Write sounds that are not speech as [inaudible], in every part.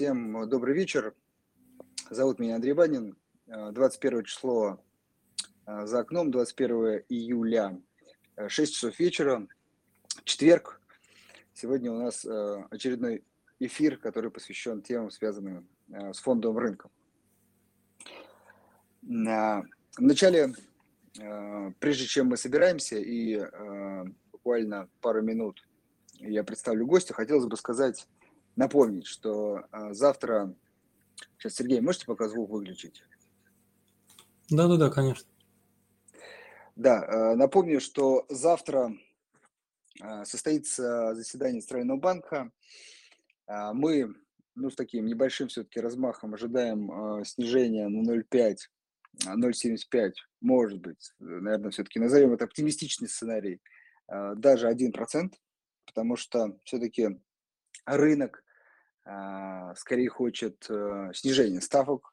Всем добрый вечер. Зовут меня Андрей Банин. 21 число за окном, 21 июля, 6 часов вечера, четверг. Сегодня у нас очередной эфир, который посвящен темам, связанным с фондовым рынком. Вначале, прежде чем мы собираемся и буквально пару минут я представлю гостя, хотелось бы сказать, напомнить, что а, завтра... Сейчас, Сергей, можете пока звук выключить? Да-да-да, конечно. Да, а, напомню, что завтра а, состоится заседание Центрального банка. Мы ну, с таким небольшим все-таки размахом ожидаем снижения на 0,5, 0,75, может быть, наверное, все-таки назовем это оптимистичный сценарий, даже 1%, потому что все-таки рынок скорее хочет э, снижения ставок.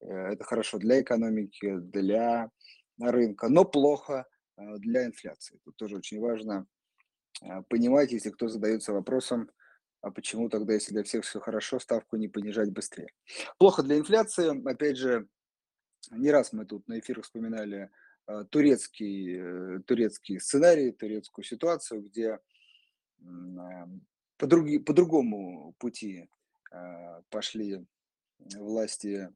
Э, это хорошо для экономики, для рынка, но плохо э, для инфляции. Тут тоже очень важно понимать, если кто задается вопросом, а почему тогда, если для всех все хорошо, ставку не понижать быстрее. Плохо для инфляции. Опять же, не раз мы тут на эфирах вспоминали турецкий, турецкий сценарий, турецкую ситуацию, где по, други, по другому пути пошли власти.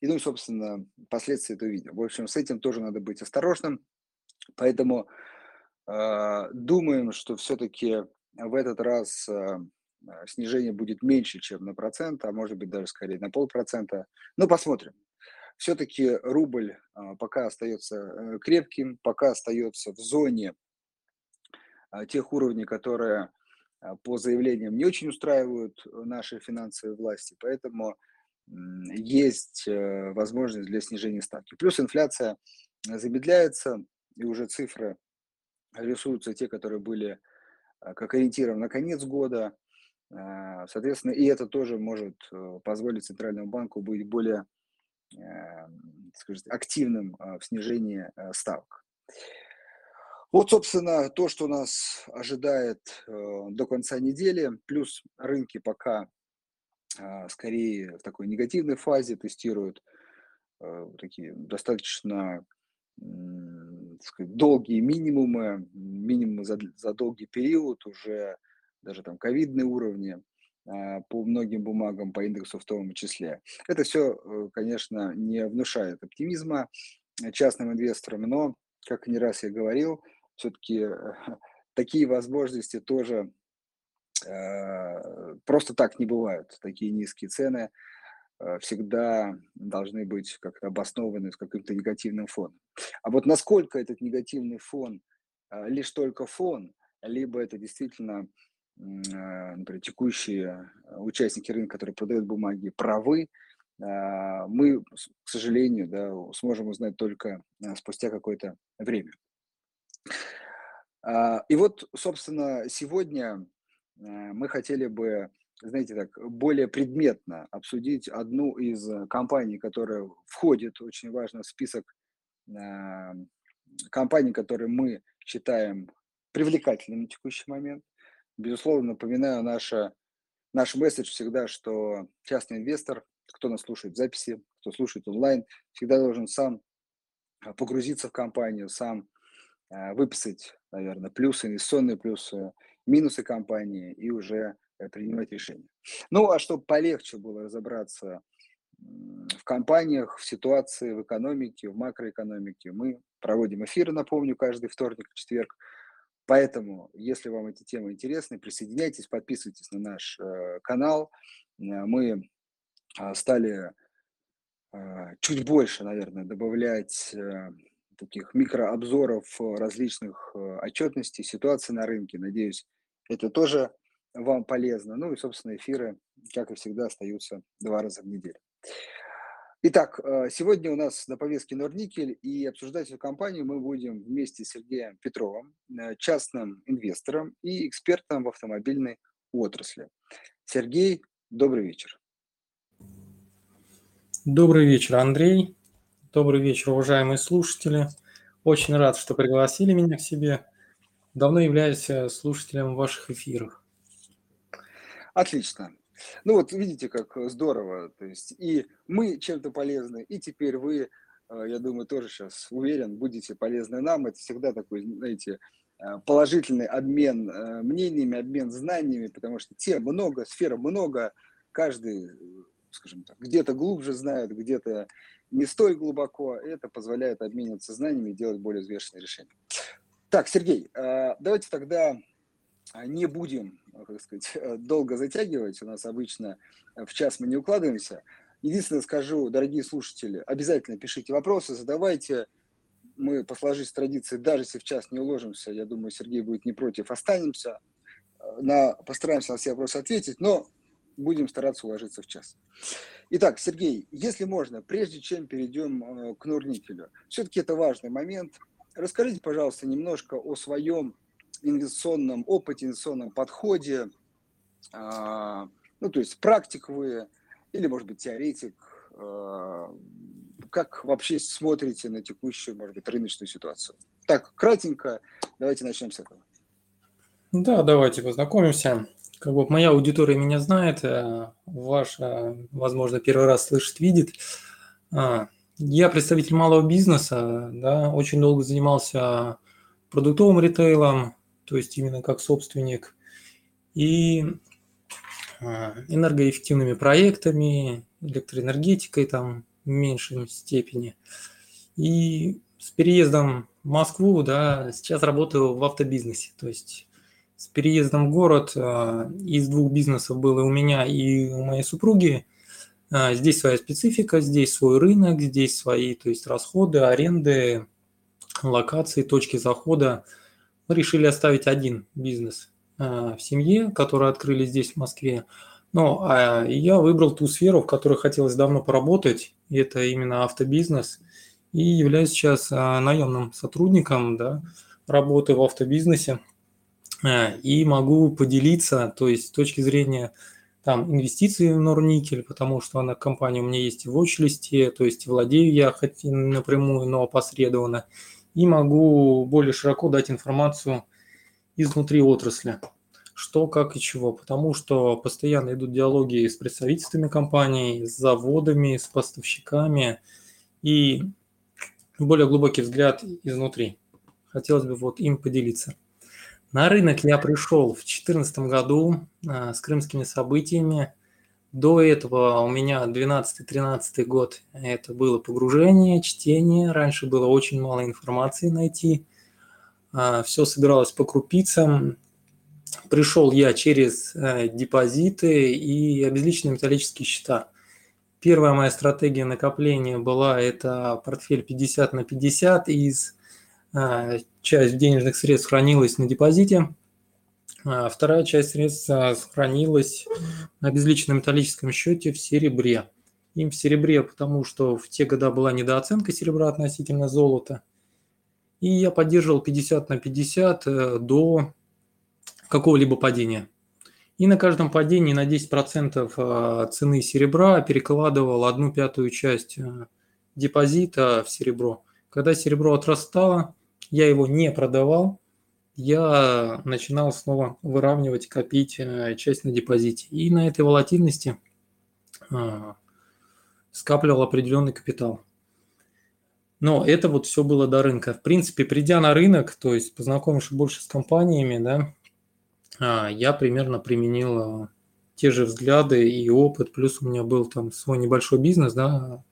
И, ну, собственно, последствия это видим. В общем, с этим тоже надо быть осторожным. Поэтому э, думаем, что все-таки в этот раз э, снижение будет меньше, чем на процент, а может быть даже скорее на полпроцента. Но посмотрим. Все-таки рубль э, пока остается э, крепким, пока остается в зоне э, тех уровней, которые а, по заявлениям не очень устраивают наши финансовые власти, поэтому есть э, возможность для снижения ставки. Плюс инфляция замедляется, и уже цифры рисуются те, которые были а, как ориентиром на конец года. А, соответственно, и это тоже может э, позволить Центральному банку быть более э, скажите, активным в снижении ставок. Вот, собственно, то, что нас ожидает э, до конца недели, плюс рынки пока э, скорее в такой негативной фазе тестируют э, такие достаточно сказать, долгие минимумы, минимумы за, за долгий период, уже даже там ковидные уровни по многим бумагам, по индексу в том числе. Это все, конечно, не внушает оптимизма частным инвесторам, но, как не раз я говорил, все-таки э, [laughs] такие возможности тоже э, просто так не бывают. Такие низкие цены э, всегда должны быть как-то обоснованы с каким-то негативным фоном. А вот насколько этот негативный фон лишь только фон, либо это действительно, например, текущие участники рынка, которые продают бумаги, правы, мы, к сожалению, да, сможем узнать только спустя какое-то время. А, и вот, собственно, сегодня э, мы хотели бы, знаете, так, более предметно обсудить одну из компаний, которая входит очень важно в список а, компаний, которые мы считаем привлекательными на текущий момент. Безусловно, напоминаю наша, наш месседж всегда, что частный инвестор, кто нас слушает в записи, кто слушает онлайн, всегда должен сам погрузиться в компанию, сам Э, выписать, наверное, плюсы, инвестиционные плюсы, минусы компании и уже э, принимать решения. Ну, а чтобы полегче было разобраться в компаниях, в ситуации, в экономике, в макроэкономике, мы проводим эфиры, напомню, каждый вторник четверг. Поэтому, если вам эти темы интересны, присоединяйтесь, подписывайтесь на наш э, канал. Мы стали чуть больше, наверное, добавлять таких микрообзоров э, различных э, отчетностей, ситуации на рынке. Надеюсь, это тоже вам полезно. Ну и, собственно, эфиры, как и всегда, остаются два раза в неделю. Итак, э, сегодня у нас на повестке Норникель, и обсуждать эту компанию мы будем вместе с Сергеем Петровым, частным инвестором и экспертом в автомобильной отрасли. Сергей, добрый вечер. Добрый вечер, Андрей. Добрый вечер, уважаемые слушатели. Очень рад, что пригласили меня к себе. Давно являюсь э, слушателем ваших эфиров. Отлично. Ну вот видите, как здорово. То есть и мы чем-то полезны, и теперь вы, э, я думаю, тоже сейчас уверен, будете полезны нам. Это всегда такой, знаете, э, положительный обмен мнениями, обмен знаниями, потому что тем много, сфер много, каждый, скажем так, где-то глубже знает, где-то не столь глубоко. Это позволяет обмениваться знаниями и делать более взвешенные решения. Так, Сергей, давайте тогда а, не будем, э, как сказать, э, долго затягивать. У нас обычно в час мы не укладываемся. Единственное скажу, дорогие слушатели, обязательно пишите вопросы, задавайте. Мы по сложившейся традиции, даже если в час не уложимся, я думаю, Сергей будет не против, останемся. Э, на, постараемся на все вопросы ответить, но будем стараться уложиться в час. Итак, Сергей, если можно, прежде чем перейдем к Нурникелю, все-таки это важный момент. Расскажите, пожалуйста, немножко о своем инвестиционном опыте, инвестиционном подходе, а, ну, то есть практик вы или, может быть, теоретик, а, как вообще смотрите на текущую, может быть, рыночную ситуацию? Так, кратенько, давайте начнем с этого. Да, давайте познакомимся. Как бы моя аудитория меня знает, э, ваша, возможно, первый раз слышит, видит. А, я представитель малого бизнеса, да, очень долго занимался продуктовым ритейлом, то есть именно как собственник, и а, энергоэффективными проектами, электроэнергетикой там в меньшей степени. И с переездом в Москву, да, сейчас работаю в автобизнесе. То есть с переездом в город а, из двух бизнесов было у меня и у моей супруги. А, здесь своя специфика, здесь свой рынок, здесь свои, то есть расходы, аренды, локации, точки захода – мы решили оставить один бизнес а, в семье, который открыли здесь, в Москве. Но а я выбрал ту сферу, в которой хотелось давно поработать, и это именно автобизнес. И являюсь сейчас наемным сотрудником, да, работаю в автобизнесе. И могу поделиться, то есть с точки зрения там инвестиций в Норникель, потому что она компания у меня есть в watch то есть владею я хоть напрямую, но опосредованно и могу более широко дать информацию изнутри отрасли, что, как и чего, потому что постоянно идут диалоги с представительствами компаний, с заводами, с поставщиками и более глубокий взгляд изнутри. Хотелось бы вот им поделиться. На рынок я пришел в 2014 году а, с крымскими событиями – до этого у меня 12-13 год это было погружение, чтение. Раньше было очень мало информации найти. А, Все собиралось по крупицам. Пришел я через э, депозиты и обезличенные металлические счета. Первая моя стратегия накопления была это портфель 50 на 50 из а, часть денежных средств хранилась на депозите, а вторая часть средств сохранилась на безличном металлическом счете в серебре. Им в серебре, потому что в те года была недооценка серебра относительно золота. И я поддерживал 50 на 50 э, до какого-либо падения. И на каждом падении на 10% э, цены серебра перекладывал одну пятую часть э, депозита в серебро. Когда серебро отрастало, я его не продавал, я начинал снова выравнивать, копить э, часть на депозите. И на этой волатильности а, скапливал определенный капитал. Но это вот все было до рынка. В принципе, придя на рынок, то есть познакомившись больше с компаниями, да, а, я примерно применил а, те же взгляды и опыт, плюс у меня был там свой небольшой бизнес, да,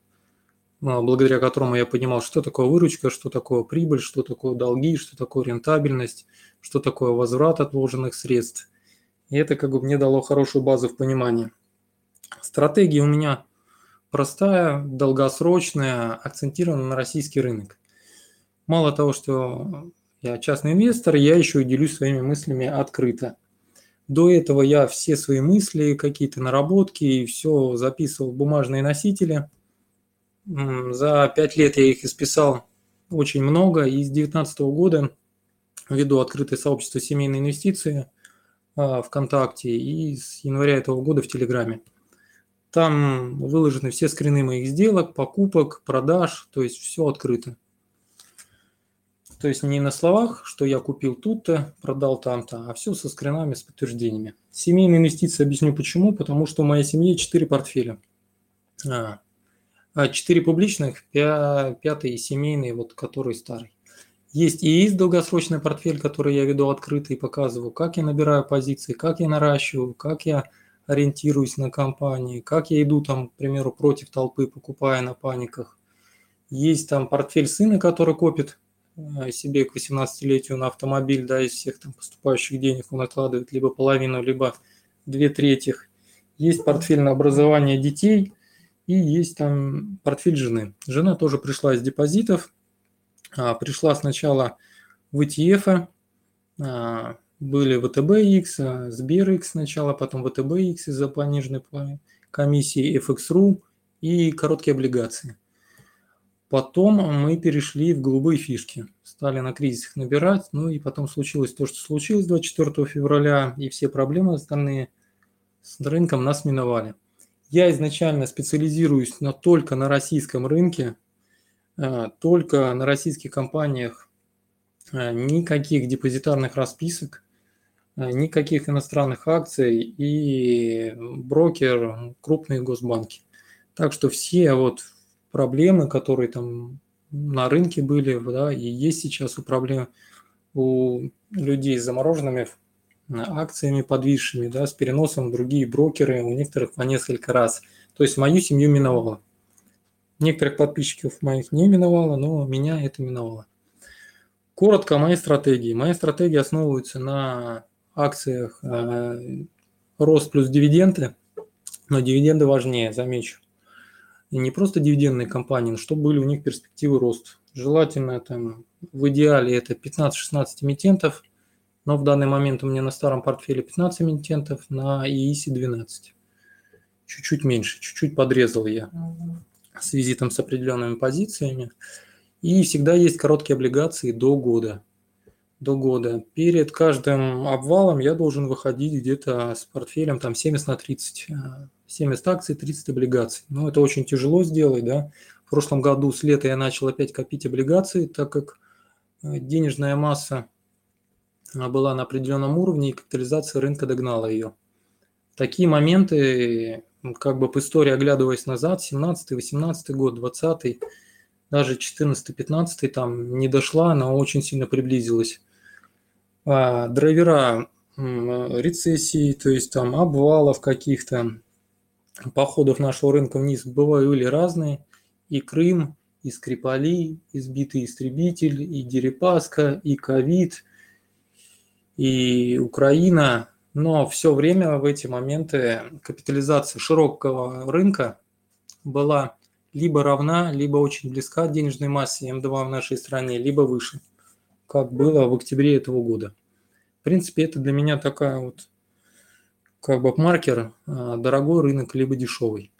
благодаря которому я понимал, что такое выручка, что такое прибыль, что такое долги, что такое рентабельность, что такое возврат от вложенных средств. И это как бы мне дало хорошую базу в понимании. Стратегия у меня простая, долгосрочная, акцентирована на российский рынок. Мало того, что я частный инвестор, я еще и делюсь своими мыслями открыто. До этого я все свои мысли, какие-то наработки и все записывал в бумажные носители – за пять лет я их исписал очень много. И с 2019 года веду открытое сообщество семейной инвестиции а, ВКонтакте и с января этого года в Телеграме. Там выложены все скрины моих сделок, покупок, продаж, то есть все открыто. То есть не на словах, что я купил тут-то, продал там-то, а все со скринами, с подтверждениями. Семейные инвестиции объясню почему. Потому что в моей семье 4 портфеля. А, 4 а публичных, пятый семейный, вот который старый. Есть и есть долгосрочный портфель, который я веду открытый показываю, как я набираю позиции, как я наращиваю, как я ориентируюсь на компании, как я иду там, к примеру, против толпы, покупая на паниках. Есть там портфель сына, который копит э, себе к 18-летию на автомобиль, да, из всех там поступающих денег он откладывает либо половину, либо две трети. Есть портфель на образование детей и есть там портфель жены. Жена тоже пришла из депозитов, а, пришла сначала в ETF, а, были VTBX, а, SberX сначала, потом VTBX из-за пониженной комиссии, FX.ru и короткие облигации. Потом мы перешли в голубые фишки, стали на кризисах набирать, ну и потом случилось то, что случилось 24 февраля, и все проблемы остальные с рынком нас миновали. Я изначально специализируюсь на, только на российском рынке, а, только на российских компаниях а, никаких депозитарных расписок, а, никаких иностранных акций и брокер крупные госбанки. Так что все вот проблемы, которые там на рынке были, да, и есть сейчас у проблем у людей с замороженными акциями подвисшими, да, с переносом в другие брокеры, у некоторых по несколько раз. То есть мою семью миновало. Некоторых подписчиков моих не миновало, но меня это миновало. Коротко о моей стратегии. Моя стратегия основывается на акциях э, рост плюс дивиденды, но дивиденды важнее, замечу. И не просто дивидендные компании, но чтобы были у них перспективы роста. Желательно там в идеале это 15-16 эмитентов, но в данный момент у меня на старом портфеле 15 эмитентов, на ИИСе 12. Чуть-чуть меньше, чуть-чуть подрезал я с визитом с определенными позициями. И всегда есть короткие облигации до года. До года. Перед каждым обвалом я должен выходить где-то с портфелем там 70 на 30. 70 акций, 30 облигаций. Но это очень тяжело сделать, да. В прошлом году с лета я начал опять копить облигации, так как э, денежная масса была на определенном уровне, и капитализация рынка догнала ее. Такие моменты как бы по истории оглядываясь назад, 17 18 год, 20 даже 14 15 там не дошла, но очень сильно приблизилась. А, драйвера рецессии, то есть там обвалов каких-то, походов нашего рынка вниз бывали разные. И Крым, и Скрипали, и сбитый истребитель, и Дерипаска, и ковид, и Украина, но все время в эти моменты капитализация широкого рынка была либо равна, либо очень близка денежной массе М2 в нашей стране, либо выше, как было в октябре этого года. В принципе, это для меня такая вот как бы маркер, а, дорогой рынок, либо дешевый.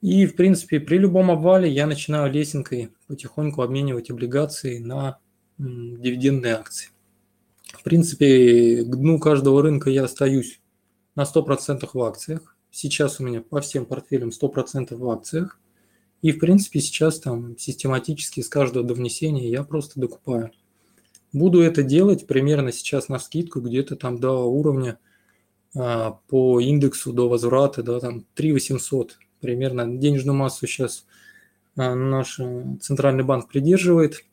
И, в принципе, при любом обвале я начинаю лесенкой потихоньку обменивать облигации на дивидендные акции. В принципе, к дну каждого рынка я остаюсь на 100% в акциях. Сейчас у меня по всем портфелям 100% в акциях. И, в принципе, сейчас там систематически с каждого до внесения я просто докупаю. Буду это делать примерно сейчас на скидку где-то там до уровня а, по индексу до возврата, да, там 3 800 примерно. Денежную массу сейчас а, наш э, центральный банк придерживает,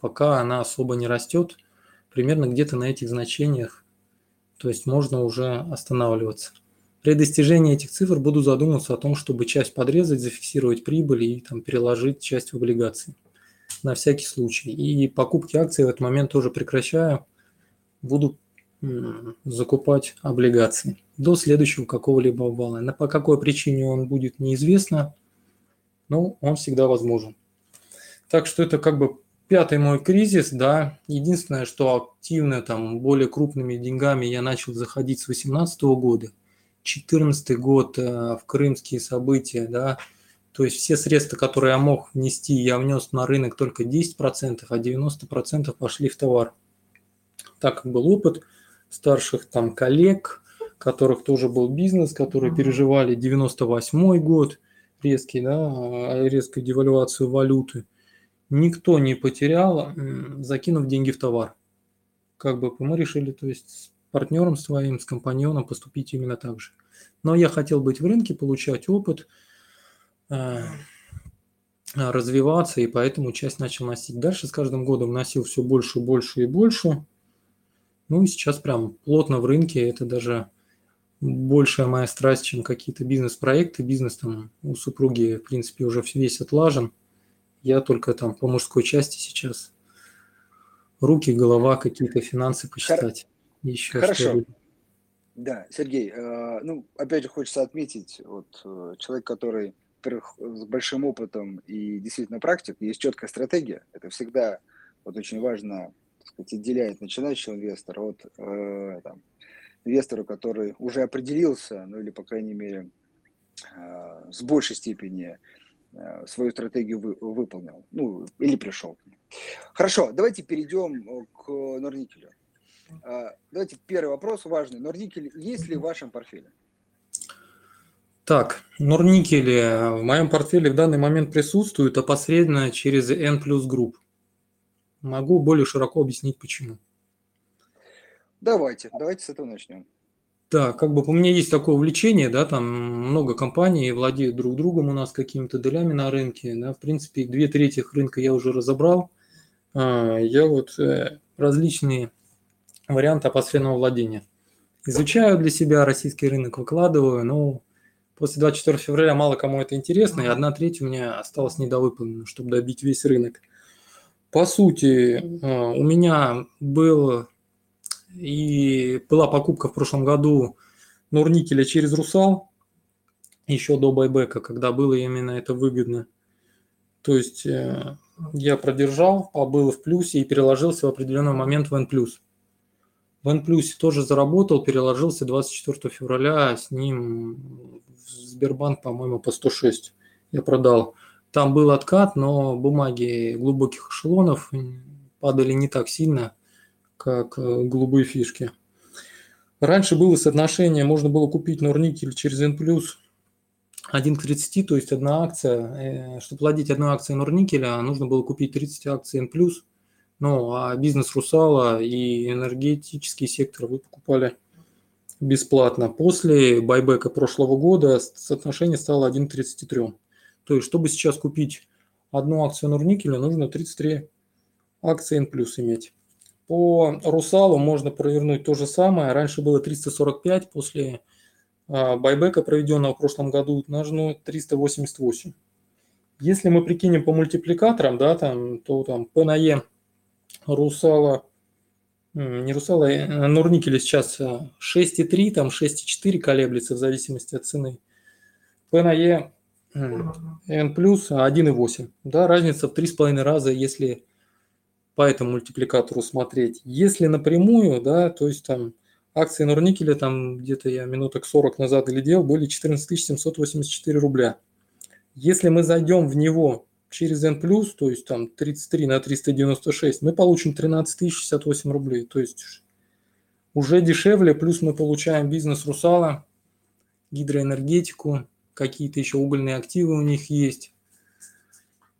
пока она особо не растет – примерно где-то на этих значениях, то есть можно уже останавливаться. При достижении этих цифр буду задумываться о том, чтобы часть подрезать, зафиксировать прибыль и там, переложить часть в облигации на всякий случай. И покупки акций в этот момент тоже прекращаю. Буду закупать облигации до следующего какого-либо обвала. На, по какой причине он будет неизвестно, но он всегда возможен. Так что это как бы пятый мой кризис, да, единственное, что активно там более крупными деньгами я начал заходить с 2018 года, 2014 год э, в крымские события, да, то есть все средства, которые я мог внести, я внес на рынок только 10%, а 90% пошли в товар. Так как был опыт старших там коллег, которых тоже был бизнес, которые переживали 98 год, резкий, да, резкую девальвацию валюты – никто не потерял, закинув деньги в товар. Как бы мы решили, то есть с партнером своим, с компаньоном поступить именно так же. Но я хотел быть в рынке, получать опыт, э, развиваться, и поэтому часть начал носить. Дальше с каждым годом носил все больше, больше и больше. Ну и сейчас прям плотно в рынке, это даже большая моя страсть, чем какие-то бизнес-проекты. Бизнес там у супруги, в принципе, уже весь отлажен. Я только там по мужской части сейчас руки, голова, какие-то финансы посчитать. Еще Хорошо. Да, Сергей, э, ну, опять же, хочется отметить, вот э, человек, который, во-первых, с большим опытом и действительно практик, есть четкая стратегия. Это всегда вот очень важно, так сказать, отделяет начинающего инвестора от э, там, инвестора, который уже определился, ну или, по крайней мере, э, с большей степени свою стратегию вы, выполнил, ну, или пришел. Хорошо, давайте перейдем к Норникелю. Э, давайте первый вопрос важный. Норникель есть ли в вашем портфеле? Так, Норникели в моем портфеле в данный момент присутствуют опосредованно через N плюс групп. Могу более широко объяснить почему. Давайте, давайте с этого начнем. Да, как бы у меня есть такое увлечение, да, там много компаний владеют друг другом у нас какими-то долями на рынке, да, в принципе, две трети рынка я уже разобрал. А, я вот э, различные варианты опосредованного владения изучаю для себя российский рынок, выкладываю, но после 24 февраля мало кому это интересно, и одна треть у меня осталась недовыполнена, чтобы добить весь рынок. По сути, а, у меня был и была покупка в прошлом году Нурникеля через Русал, еще до байбека, когда было именно это выгодно. То есть э, я продержал, побыл в плюсе и переложился в определенный момент в N+. В N+, тоже заработал, переложился 24 февраля, с ним в Сбербанк, по-моему, по 106 я продал. Там был откат, но бумаги глубоких эшелонов падали не так сильно, как э, голубые фишки. Раньше было соотношение, можно было купить Норникель через N+, 1 к 30, то есть одна акция. Э, чтобы владеть одной акцией Норникеля, нужно было купить 30 акций N+, ну, а бизнес Русала и энергетический сектор вы покупали бесплатно. После байбека прошлого года соотношение стало 1 к 33. То есть, чтобы сейчас купить одну акцию Норникеля, нужно 33 акции N+, иметь. По Русалу можно провернуть то же самое. Раньше было 345, после а, байбека, проведенного в прошлом году, нужно 388. Если мы прикинем по мультипликаторам, да, там, то там P на E Русала, не Русала, а Нурникеля сейчас 6,3, там 6,4 колеблется в зависимости от цены. P на E N плюс 1,8. Да, разница в 3,5 раза, если по этому мультипликатору смотреть. Если напрямую, да, то есть там акции Норникеля, там где-то я минуток 40 назад глядел, были 14 784 рубля. Если мы зайдем в него через N+, то есть там 33 на 396, мы получим 13 068 рублей. То есть уже дешевле, плюс мы получаем бизнес Русала, гидроэнергетику, какие-то еще угольные активы у них есть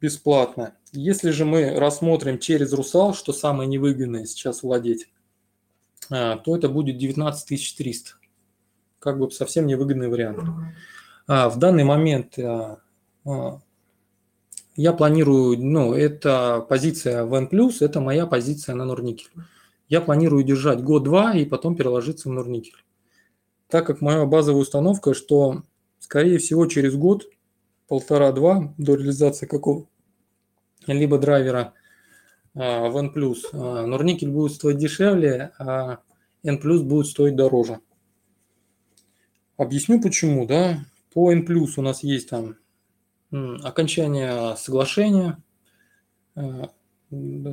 бесплатно. Если же мы рассмотрим через Русал, что самое невыгодное сейчас владеть, а, то это будет 19 300. Как бы совсем невыгодный вариант. А, в данный момент а, я планирую, ну, это позиция в N+, это моя позиция на Норникель. Я планирую держать год-два и потом переложиться в Норникель. Так как моя базовая установка, что, скорее всего, через год, полтора-два до реализации какого либо драйвера а, в N+. А, Норникель будет стоить дешевле, а N+, будет стоить дороже. Объясню почему, да. По N+, у нас есть там окончание соглашения, а,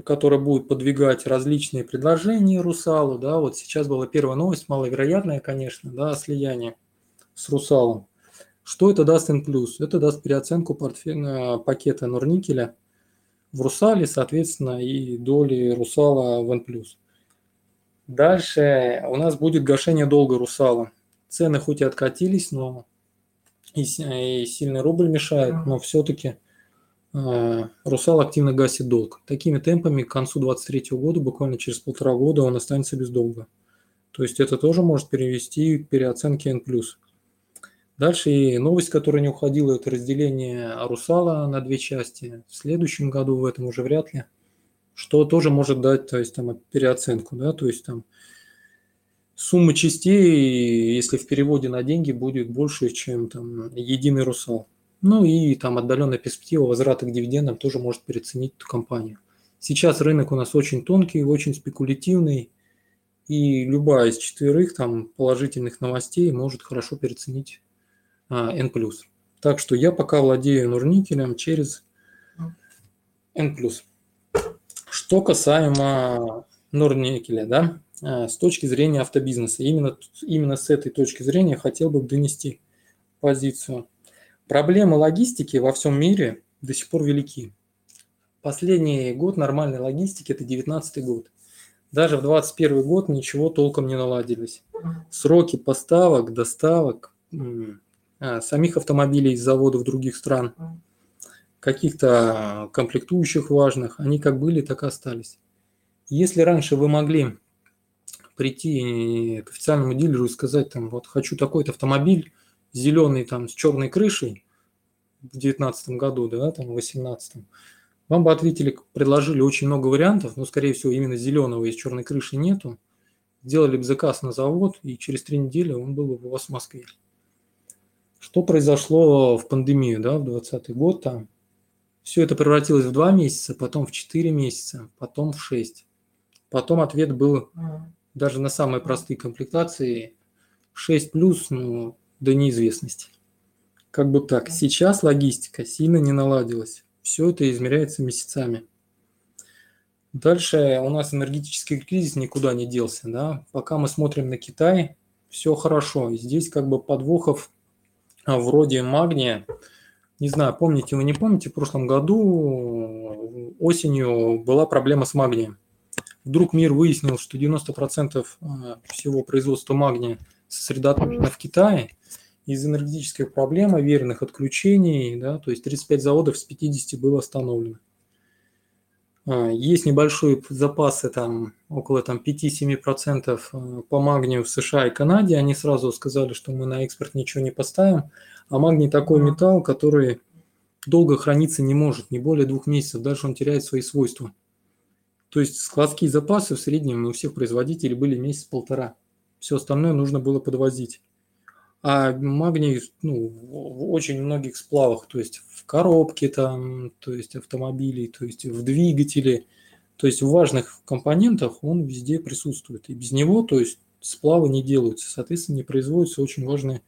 которое будет подвигать различные предложения Русалу, да, вот сейчас была первая новость, маловероятная, конечно, да, слияние с Русалом. Что это даст N+. Это даст переоценку портфеля пакета Норникеля в Русале, соответственно, и доли Русала в N+. Дальше у нас будет гашение долга Русала. Цены хоть и откатились, но и, и сильный рубль мешает, но все-таки а, Русал активно гасит долг. Такими темпами к концу 2023 года, буквально через полтора года, он останется без долга. То есть это тоже может перевести к переоценке N+. Дальше и новость, которая не уходила, это разделение Русала на две части. В следующем году, в этом уже вряд ли. Что тоже может дать, то есть там переоценку, да, то есть там сумма частей, если в переводе на деньги, будет больше, чем там единый Русал. Ну и там отдаленная перспектива возврата к дивидендам тоже может переоценить эту компанию. Сейчас рынок у нас очень тонкий, очень спекулятивный, и любая из четверых там положительных новостей может хорошо переоценить N+. Так что я пока владею нурникелем через N+. Что касаемо нурникеля, да, а, с точки зрения автобизнеса, именно, именно с этой точки зрения хотел бы донести позицию. Проблемы логистики во всем мире до сих пор велики. Последний год нормальной логистики – это 2019 год. Даже в 2021 год ничего толком не наладились. Сроки поставок, доставок, а, самих автомобилей из заводов других стран, каких-то комплектующих важных, они как были, так и остались. Если раньше вы могли прийти к официальному дилеру и сказать, там, вот хочу такой-то автомобиль, зеленый там с черной крышей в 2019 году, да, там в 2018, вам бы ответили, предложили очень много вариантов, но, скорее всего, именно зеленого и с черной крышей нету. Сделали бы заказ на завод, и через три недели он был бы у вас в Москве. Что произошло в пандемию, да, в 2020 год там? Все это превратилось в два месяца, потом в четыре месяца, потом в шесть. Потом ответ был даже на самые простые комплектации 6 плюс, ну, до неизвестности. Как бы так. Сейчас логистика сильно не наладилась. Все это измеряется месяцами. Дальше у нас энергетический кризис никуда не делся. Да? Пока мы смотрим на Китай, все хорошо. Здесь как бы подвохов вроде магния. Не знаю, помните вы не помните, в прошлом году осенью была проблема с магнием. Вдруг мир выяснил, что 90% а, всего производства магния сосредоточено в Китае. Из энергетических проблем, верных отключений, да, то есть 35 заводов с 50 было остановлено. А, есть небольшие запасы, там, около там, 5-7% а, по магнию в США и Канаде. Они сразу сказали, что мы на экспорт ничего не поставим. А магний такой металл, который долго храниться не может, не более двух месяцев, дальше он теряет свои свойства. То есть складские запасы в среднем у всех производителей были месяц-полтора. Все остальное нужно было подвозить. А магний ну, в очень многих сплавах, то есть в коробке там, то есть автомобилей, то есть в двигателе, то есть в важных компонентах он везде присутствует. И без него, то есть сплавы не делаются, соответственно, не производятся очень важные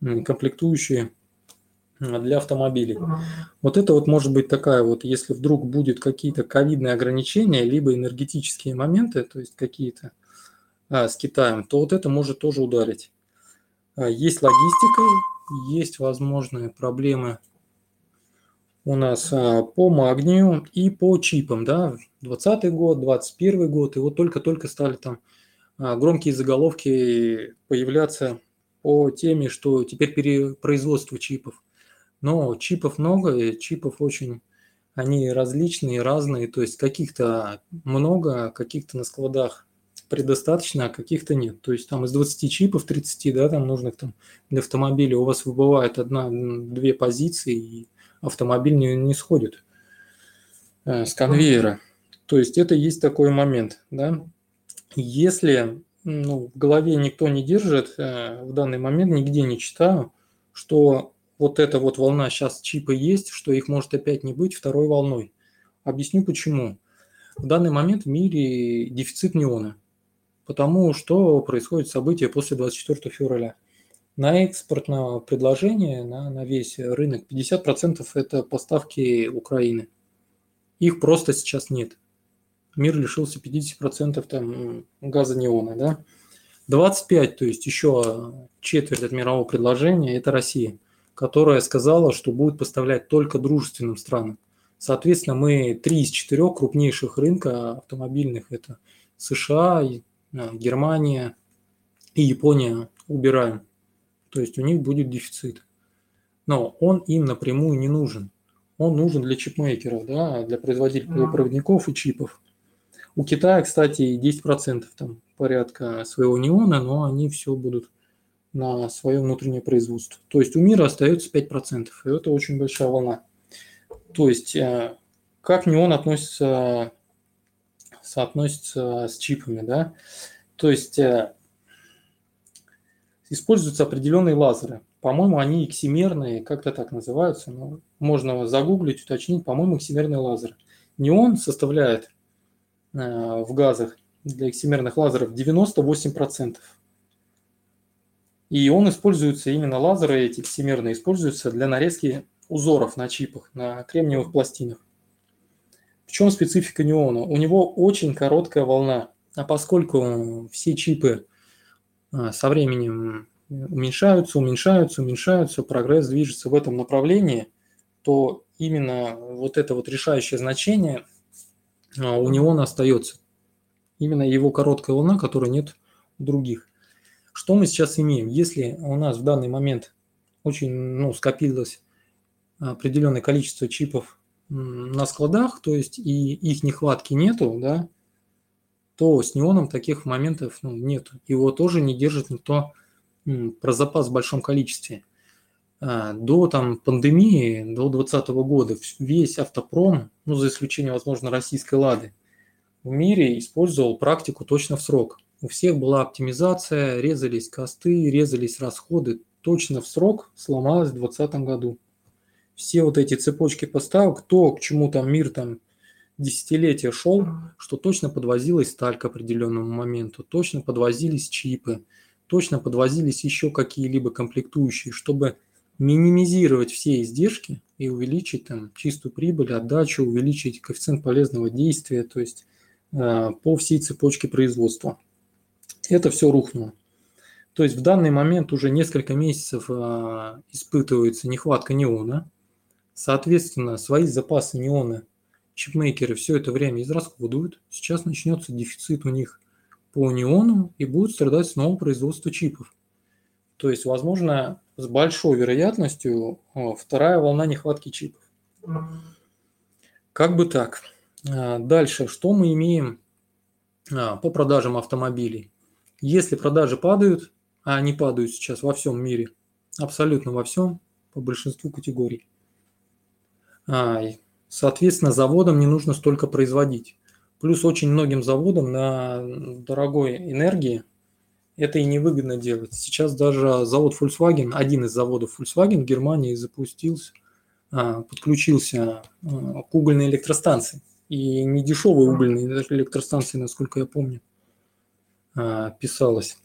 комплектующие для автомобилей. Вот это вот может быть такая вот, если вдруг будет какие-то ковидные ограничения, либо энергетические моменты, то есть какие-то а, с Китаем, то вот это может тоже ударить. А, есть логистика, есть возможные проблемы у нас а, по магнию и по чипам, да, 20 год, 21 год, и вот только-только стали там а, громкие заголовки появляться по теме, что теперь перепроизводство чипов. Но чипов много, и чипов очень, они различные, разные, то есть каких-то много, каких-то на складах предостаточно, а каких-то нет. То есть там из 20 чипов, 30, да, там нужных там для автомобиля у вас выбывает одна-две позиции, и автомобиль не, не сходит э, с конвейера. То есть это есть такой момент, да. Если ну, в голове никто не держит, э, в данный момент нигде не читаю, что вот эта вот волна сейчас чипы есть, что их может опять не быть второй волной. Объясню почему. В данный момент в мире дефицит неона потому что происходит событие после 24 февраля. На экспортное предложение, на, на весь рынок 50% это поставки Украины. Их просто сейчас нет. Мир лишился 50% там газа неона, да? 25, то есть еще четверть от мирового предложения, это Россия, которая сказала, что будет поставлять только дружественным странам. Соответственно, мы три из четырех крупнейших рынка автомобильных, это США, Германия и Япония убираем. То есть у них будет дефицит. Но он им напрямую не нужен. он нужен для чипмейкеров, да, для производителей полупроводников и чипов. У Китая, кстати, 10% там порядка своего неона, но они все будут на свое внутреннее производство. То есть у мира остается 5%, и это очень большая волна. То есть э, как неон относится, соотносится с чипами, да? То есть э, используются определенные лазеры. По-моему, они эксимерные, как-то так называются. Но можно загуглить, уточнить. По-моему, эксимерный лазер. Неон составляет э, в газах для эксимерных лазеров 98%. И он используется, именно лазеры эти эксимерные, используются для нарезки узоров на чипах, на кремниевых пластинах. В чем специфика неона? У него очень короткая волна. А поскольку все чипы а, со временем уменьшаются, уменьшаются, уменьшаются, прогресс движется в этом направлении, то именно вот это вот решающее значение а, у него остается. Именно его короткая волна, которой нет у других. Что мы сейчас имеем? Если у нас в данный момент очень ну, скопилось определенное количество чипов на складах, то есть и их нехватки нету, да, то с неоном таких моментов ну, нет. Его тоже не держит никто про запас в большом количестве. А, до там, пандемии, до 2020 года весь автопром, ну, за исключением, возможно, российской «Лады», в мире использовал практику точно в срок. У всех была оптимизация, резались косты, резались расходы. Точно в срок сломалось в 2020 году. Все вот эти цепочки поставок, то, к чему там мир там десятилетия шел, что точно подвозилась сталь к определенному моменту, точно подвозились чипы, точно подвозились еще какие-либо комплектующие, чтобы минимизировать все издержки и увеличить там чистую прибыль, отдачу, увеличить коэффициент полезного действия, то есть э, по всей цепочке производства. Это все рухнуло. То есть в данный момент уже несколько месяцев э, испытывается нехватка неона. Соответственно, свои запасы неона чипмейкеры все это время израсходуют, сейчас начнется дефицит у них по неону и будет страдать снова производство чипов. То есть, возможно, с большой вероятностью вторая волна нехватки чипов. Как бы так. А, дальше, что мы имеем а, по продажам автомобилей? Если продажи падают, а они падают сейчас во всем мире, абсолютно во всем, по большинству категорий, а, Соответственно, заводам не нужно столько производить. Плюс очень многим заводам на дорогой энергии это и невыгодно делать. Сейчас даже завод Volkswagen, один из заводов Volkswagen в Германии запустился, а, подключился а, к угольной электростанции. И не дешевые угольные электростанции, насколько я помню, а, писалось.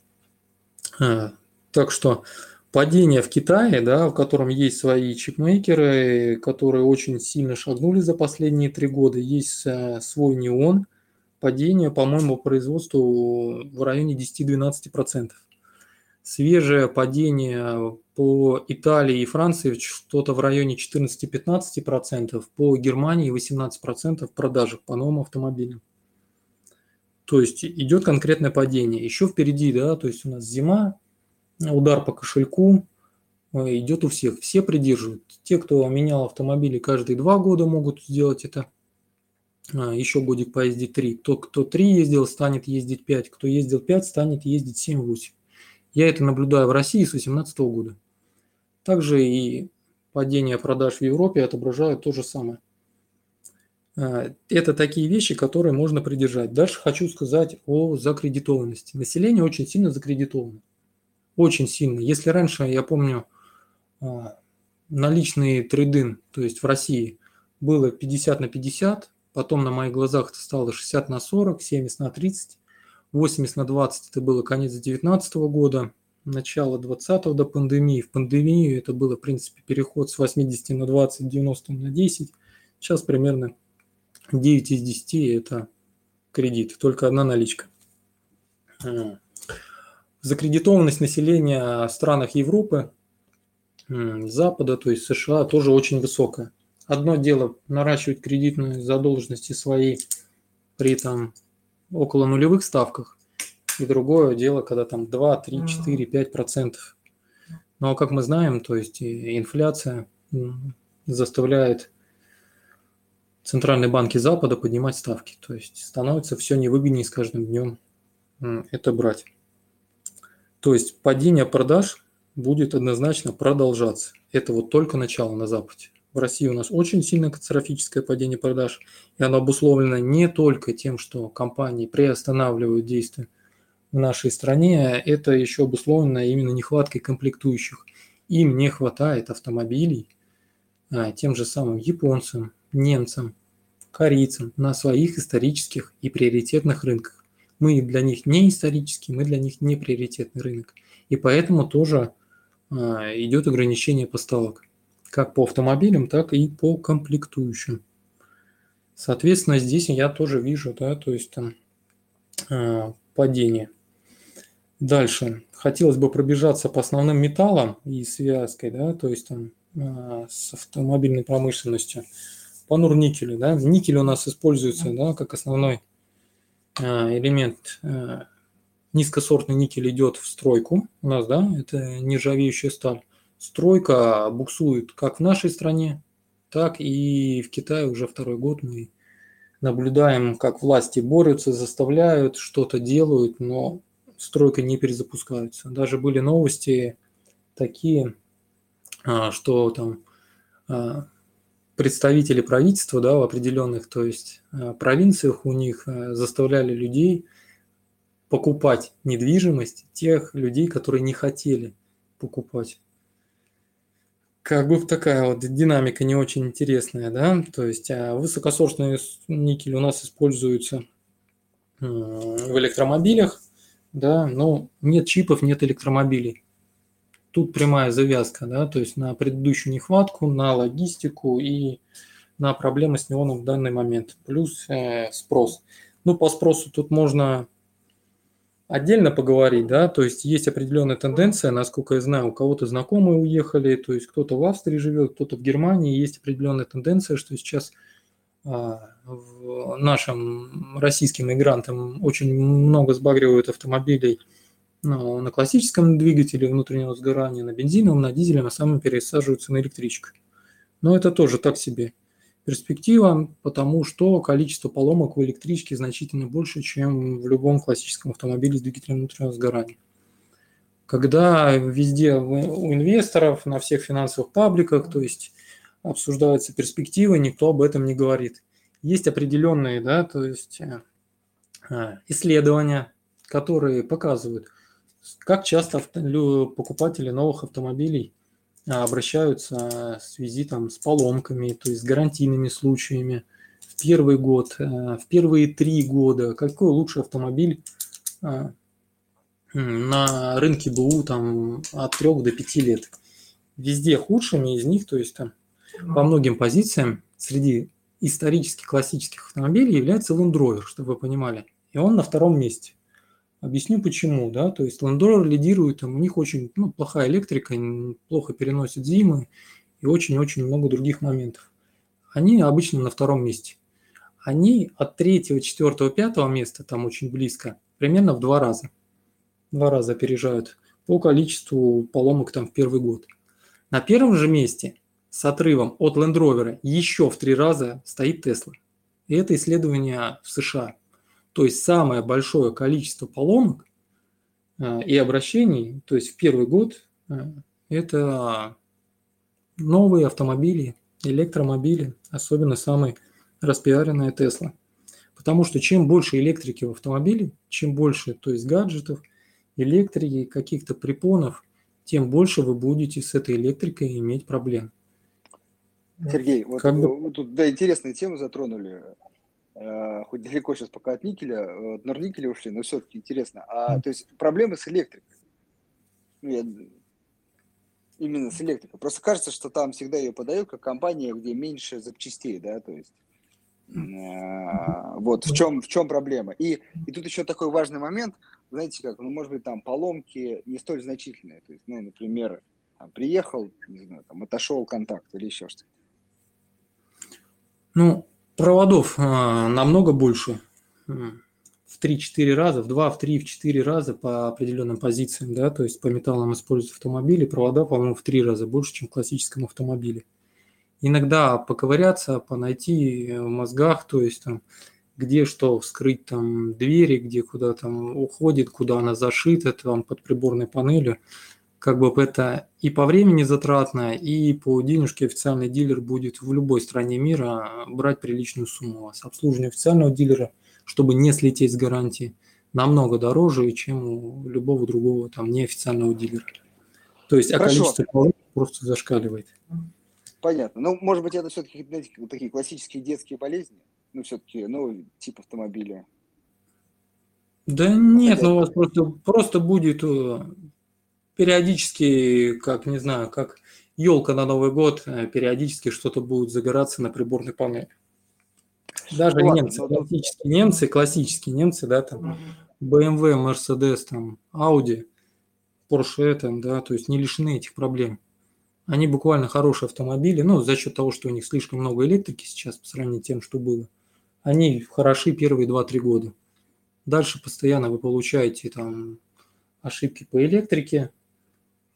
Так что падение в Китае, да, в котором есть свои чипмейкеры, которые очень сильно шагнули за последние три года, есть э, свой неон, падение, по-моему, по производству в районе 10-12%. Свежее падение по Италии и Франции что-то в районе 14-15%, по Германии 18% в продажах по новым автомобилям. То есть идет конкретное падение. Еще впереди, да, то есть у нас зима, удар по кошельку э, идет у всех. Все придерживают. Те, кто менял автомобили каждые два года, могут сделать это. А, Еще годик поездить три. Кто, кто три ездил, станет ездить пять. Кто ездил пять, станет ездить семь-восемь. Я это наблюдаю в России с 2018 года. Также и падение продаж в Европе отображают то же самое. А, это такие вещи, которые можно придержать. Дальше хочу сказать о закредитованности. Население очень сильно закредитовано очень сильно. Если раньше, я помню, а, наличный трейдин, то есть в России, было 50 на 50, потом на моих глазах это стало 60 на 40, 70 на 30, 80 на 20 это было конец 2019 года, начало 20 до пандемии. В пандемию это было, в принципе, переход с 80 на 20, 90 на 10. Сейчас примерно 9 из 10 это кредит, только одна наличка. А закредитованность населения в странах Европы, Запада, то есть США, тоже очень высокая. Одно дело наращивать кредитные задолженности свои при там около нулевых ставках, и другое дело, когда там 2, 3, 4, 5 процентов. Но как мы знаем, то есть инфляция заставляет центральные банки Запада поднимать ставки. То есть становится все невыгоднее с каждым днем это брать. То есть падение продаж будет однозначно продолжаться. Это вот только начало на Западе. В России у нас очень сильно катастрофическое падение продаж, и оно обусловлено не только тем, что компании приостанавливают действия в нашей стране, это еще обусловлено именно нехваткой комплектующих. Им не хватает автомобилей а, тем же самым японцам, немцам, корейцам на своих исторических и приоритетных рынках. Мы для них не исторический, мы для них не приоритетный рынок. И поэтому тоже а, идет ограничение поставок как по автомобилям, так и по комплектующим. Соответственно, здесь я тоже вижу, да, то есть там э, падение. Дальше. Хотелось бы пробежаться по основным металлам и связкой, да, то есть там э, с автомобильной промышленностью. По нурникелю, да. Никель у нас используется, да, как основной элемент. Э, низкосортный никель идет в стройку у нас, да, это нержавеющая сталь стройка буксует как в нашей стране, так и в Китае уже второй год мы наблюдаем, как власти борются, заставляют, что-то делают, но стройка не перезапускается. Даже были новости такие, а, что там а, представители правительства да, в определенных, то есть а, провинциях у них заставляли людей покупать недвижимость тех людей, которые не хотели покупать как бы такая вот динамика не очень интересная, да, то есть а высокосортный никель у нас используется в электромобилях, да, но нет чипов, нет электромобилей. Тут прямая завязка, да, то есть на предыдущую нехватку, на логистику и на проблемы с неоном в данный момент, плюс э, спрос. Ну, по спросу тут можно отдельно поговорить, да, то есть есть определенная тенденция, насколько я знаю, у кого-то знакомые уехали, то есть кто-то в Австрии живет, кто-то в Германии, есть определенная тенденция, что сейчас а, нашим российским мигрантам очень много сбагривают автомобилей ну, на классическом двигателе внутреннего сгорания, на бензиновом, на дизеле, а самом пересаживаются на электричку. Но это тоже так себе перспектива, потому что количество поломок в электричке значительно больше, чем в любом классическом автомобиле с двигателем внутреннего сгорания. Когда везде у инвесторов, на всех финансовых пабликах, то есть обсуждаются перспективы, никто об этом не говорит. Есть определенные, да, то есть э, э, исследования, которые показывают, как часто покупатели новых автомобилей а, обращаются в связи там, с поломками, то есть с гарантийными случаями. В первый год, э, в первые три года, какой лучший автомобиль а, на рынке БУ там, от 3 до 5 лет. Везде худшими из них, то есть там по многим позициям среди исторически классических автомобилей является Land Rover, чтобы вы понимали. И он на втором месте. Объясню почему, да, то есть Rover лидирует, там, у них очень ну, плохая электрика, плохо переносят зимы и очень-очень много других моментов. Они обычно на втором месте. Они от третьего, четвертого, пятого места, там очень близко, примерно в два раза. Два раза опережают по количеству поломок там в первый год. На первом же месте с отрывом от Land Rover еще в три раза стоит Tesla. И это исследование в США. То есть самое большое количество поломок э, и обращений, то есть в первый год, э, это новые автомобили, электромобили, особенно самые распиаренная Тесла. Потому что чем больше электрики в автомобиле, чем больше, то есть гаджетов, электрики, каких-то препонов, тем больше вы будете с этой электрикой иметь проблем. Сергей, вот как бы... вы тут да, интересную тему затронули. Э, хоть далеко сейчас пока от никеля, от норникеля ушли, но все-таки интересно. А, то есть проблемы с электрикой. Ну, я, именно с электрикой. Просто кажется, что там всегда ее подают как компания, где меньше запчастей, да, то есть э, вот в чем, в чем проблема. И, и тут еще такой важный момент, знаете как, ну, может быть, там поломки не столь значительные. То есть, ну, например, там, приехал, не знаю, там, отошел контакт или еще что-то. Ну, Проводов а, намного больше, в 3-4 раза, в 2, в 3, в 4 раза по определенным позициям, да, то есть по металлам используют автомобили, провода, по-моему, в 3 раза больше, чем в классическом автомобиле. иногда поковыряться, понайти в мозгах, то есть там, где что вскрыть там двери, где куда там уходит, куда она зашита там под приборной панелью. Как бы это и по времени затратно, и по денежке официальный дилер будет в любой стране мира брать приличную сумму у вас. Обслуживание официального дилера, чтобы не слететь с гарантии, намного дороже, чем у любого другого там неофициального дилера. То есть, а Хорошо. количество просто зашкаливает. Понятно. Ну, может быть, это все-таки знаете, такие классические детские болезни? Ну, все-таки, ну, тип автомобиля. Да нет, ну у вас просто, просто будет э, периодически, как, не знаю, как елка на Новый год, э, периодически что-то будет загораться на приборной панели. Даже Ладно, немцы, классические немцы, классические немцы, да, там, BMW, Mercedes, там, Audi, Porsche, там, да, то есть не лишены этих проблем. Они буквально хорошие автомобили, ну, за счет того, что у них слишком много электрики сейчас по сравнению с тем, что было. Они хороши первые 2-3 года. Дальше постоянно вы получаете там ошибки по электрике,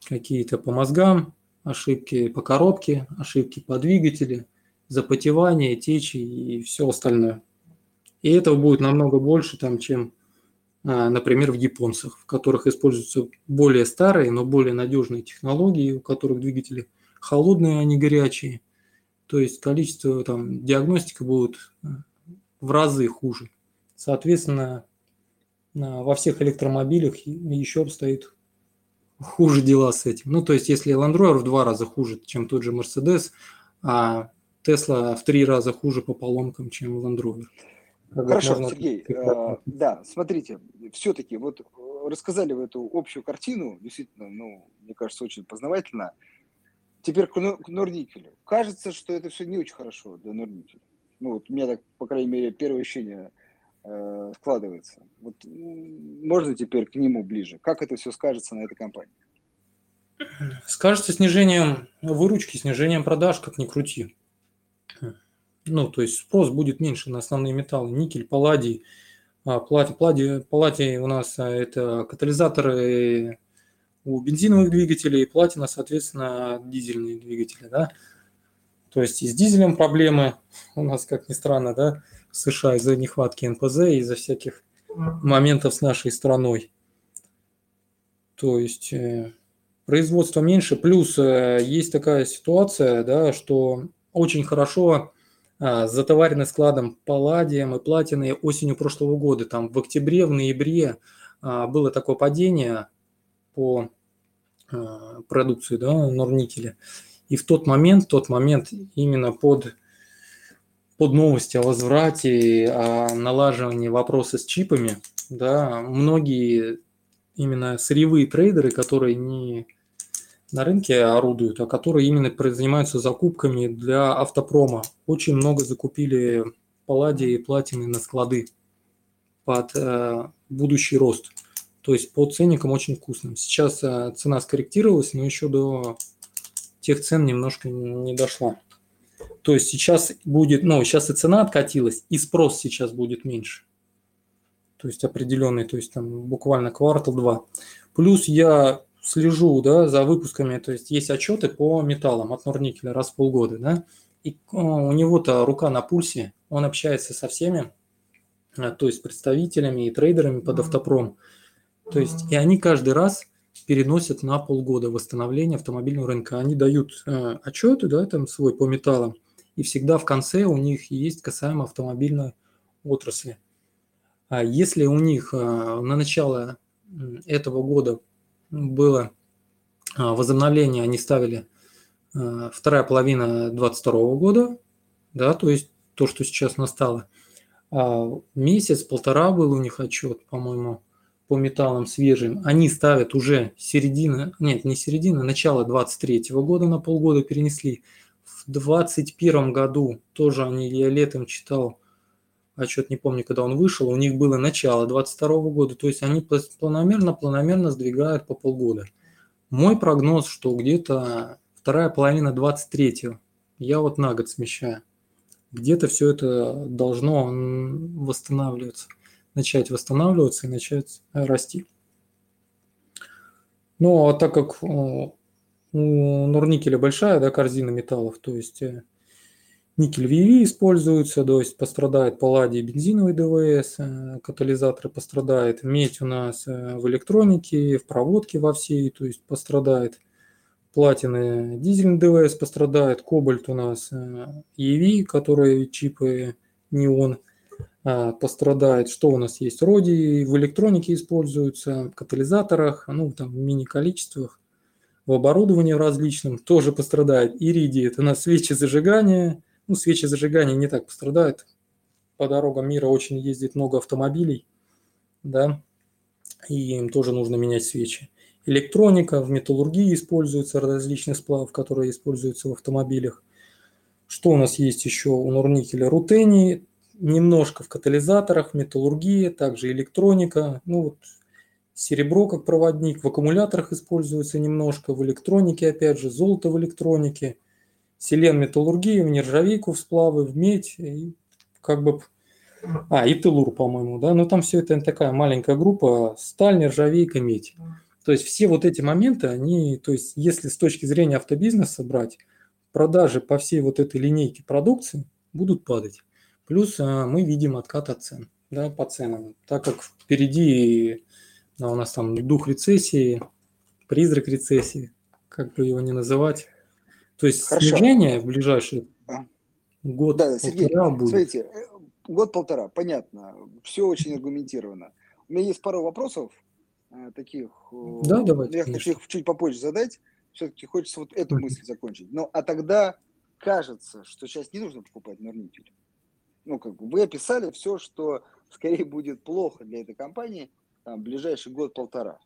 какие-то по мозгам, ошибки по коробке, ошибки по двигателю, запотевание, течи и все остальное. И этого будет намного больше, там, чем, а, например, в японцах, в которых используются более старые, но более надежные технологии, у которых двигатели холодные, а не горячие. То есть количество там, диагностика будет а, в разы хуже. Соответственно, а, во всех электромобилях еще обстоит хуже дела с этим. Ну, то есть, если Land Rover в два раза хуже, чем тот же Mercedes, а Tesla в три раза хуже по поломкам, чем Land Rover. Хорошо, можно... Сергей, э, да, смотрите, все-таки вот э, рассказали вы эту общую картину, действительно, ну, мне кажется, очень познавательно. Теперь к, к Норникелю. Кажется, что это все не очень хорошо для Норникеля. Ну, вот у меня так, по крайней мере, первое ощущение э, складывается. Вот можно теперь к нему ближе? Как это все скажется на этой компании? Скажется снижением выручки, снижением продаж, как ни крути. Ну, то есть спрос будет меньше на основные металлы, никель, палладий. А, палладий, палладий, палладий у нас а, это катализаторы у бензиновых двигателей, платина, соответственно, дизельные двигатели, да. То есть и с дизелем проблемы у нас, как ни странно, да, в США из-за нехватки НПЗ, из-за всяких моментов с нашей страной. То есть э, производства меньше, плюс э, есть такая ситуация, да, что очень хорошо а, затоварены складом палладием и платиной осенью прошлого года. Там в октябре, в ноябре а, было такое падение по а, продукции да, норникеля. И в тот момент, в тот момент именно под, под новости о возврате, о налаживании вопроса с чипами, да, многие именно сырьевые трейдеры, которые не на рынке орудуют, а которые именно занимаются закупками для автопрома. Очень много закупили палладия и платины на склады под э, будущий рост. То есть по ценникам очень вкусным. Сейчас э, цена скорректировалась, но еще до тех цен немножко не дошла. То есть сейчас будет, ну, сейчас и цена откатилась, и спрос сейчас будет меньше. То есть определенный, то есть там буквально квартал-два. Плюс я слежу да, за выпусками, то есть есть отчеты по металлам от Норникеля раз в полгода, да, и у него-то рука на пульсе, он общается со всеми, а, то есть представителями и трейдерами под автопром. То есть и они каждый раз переносят на полгода восстановление автомобильного рынка. Они дают э, отчеты, да, там свой по металлам, и всегда в конце у них есть касаемо автомобильной отрасли. А если у них э, на начало этого года было а, возобновление, они ставили а, вторая половина 22 года, да, то есть то, что сейчас настало. А месяц-полтора был у них отчет, по-моему, по металлам свежим. Они ставят уже середина, нет, не середина, начало 23 года на полгода перенесли. В 21 году тоже они, я летом читал, отчет не помню, когда он вышел, у них было начало 22 года, то есть они планомерно-планомерно сдвигают по полгода. Мой прогноз, что где-то вторая половина 23 я вот на год смещаю. Где-то все это должно восстанавливаться, начать восстанавливаться и начать расти. Ну, а так как у Нурникеля большая да, корзина металлов, то есть э, Никель VV используется, то есть пострадает палладий бензиновый ДВС, э, катализаторы пострадает, медь у нас э, в электронике, в проводке во всей, то есть пострадает, платины дизельный ДВС пострадает, кобальт у нас EV, которые чипы неон пострадает. Что у нас есть? Роди в электронике используются, в катализаторах, ну там в мини-количествах в оборудовании различном тоже пострадает. Иридий – это на свечи зажигания. Ну, свечи зажигания не так пострадают. По дорогам мира очень ездит много автомобилей, да, и им тоже нужно менять свечи. Электроника в металлургии используется, различных сплавов, которые используются в автомобилях. Что у нас есть еще у Норникеля? Рутений, немножко в катализаторах, металлургия, также электроника. Ну вот Серебро как проводник в аккумуляторах используется немножко, в электронике опять же, золото в электронике, селен металлургия, в нержавейку в сплавы, в медь, и как бы... А, и телур, по-моему, да, но там все это такая маленькая группа, сталь, нержавейка, медь. То есть все вот эти моменты, они, то есть если с точки зрения автобизнеса брать, продажи по всей вот этой линейке продукции будут падать. Плюс а, мы видим откат от цен, да, по ценам, так как впереди а у нас там дух рецессии, призрак рецессии, как бы его не называть. То есть Хорошо. снижение в ближайший а. год да, Сергей, будет. Смотрите, э, год-полтора, понятно, все очень аргументировано. У меня есть пару вопросов э, таких. Э, да, давайте. Я хочу их чуть попозже задать. Все-таки хочется вот эту мысль закончить. Ну, а тогда кажется, что сейчас не нужно покупать норнитель. Ну, как бы вы описали все, что скорее будет плохо для этой компании – там, ближайший год-полтора.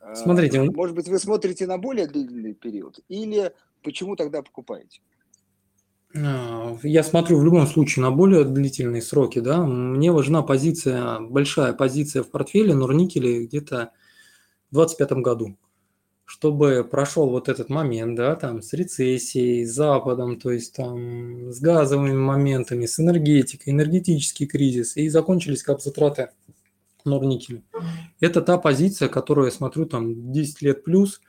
А, Смотрите. Может быть, вы смотрите на более длительный период или почему тогда покупаете? А, я смотрю в любом случае на более длительные сроки, да. Мне важна позиция, большая позиция в портфеле Норникеле где-то в 2025 году, чтобы прошел вот этот момент, да, там с рецессией, с Западом, то есть там с газовыми моментами, с энергетикой, энергетический кризис, и закончились как затраты Норникель. Это та позиция, которую я смотрю там 10 лет плюс.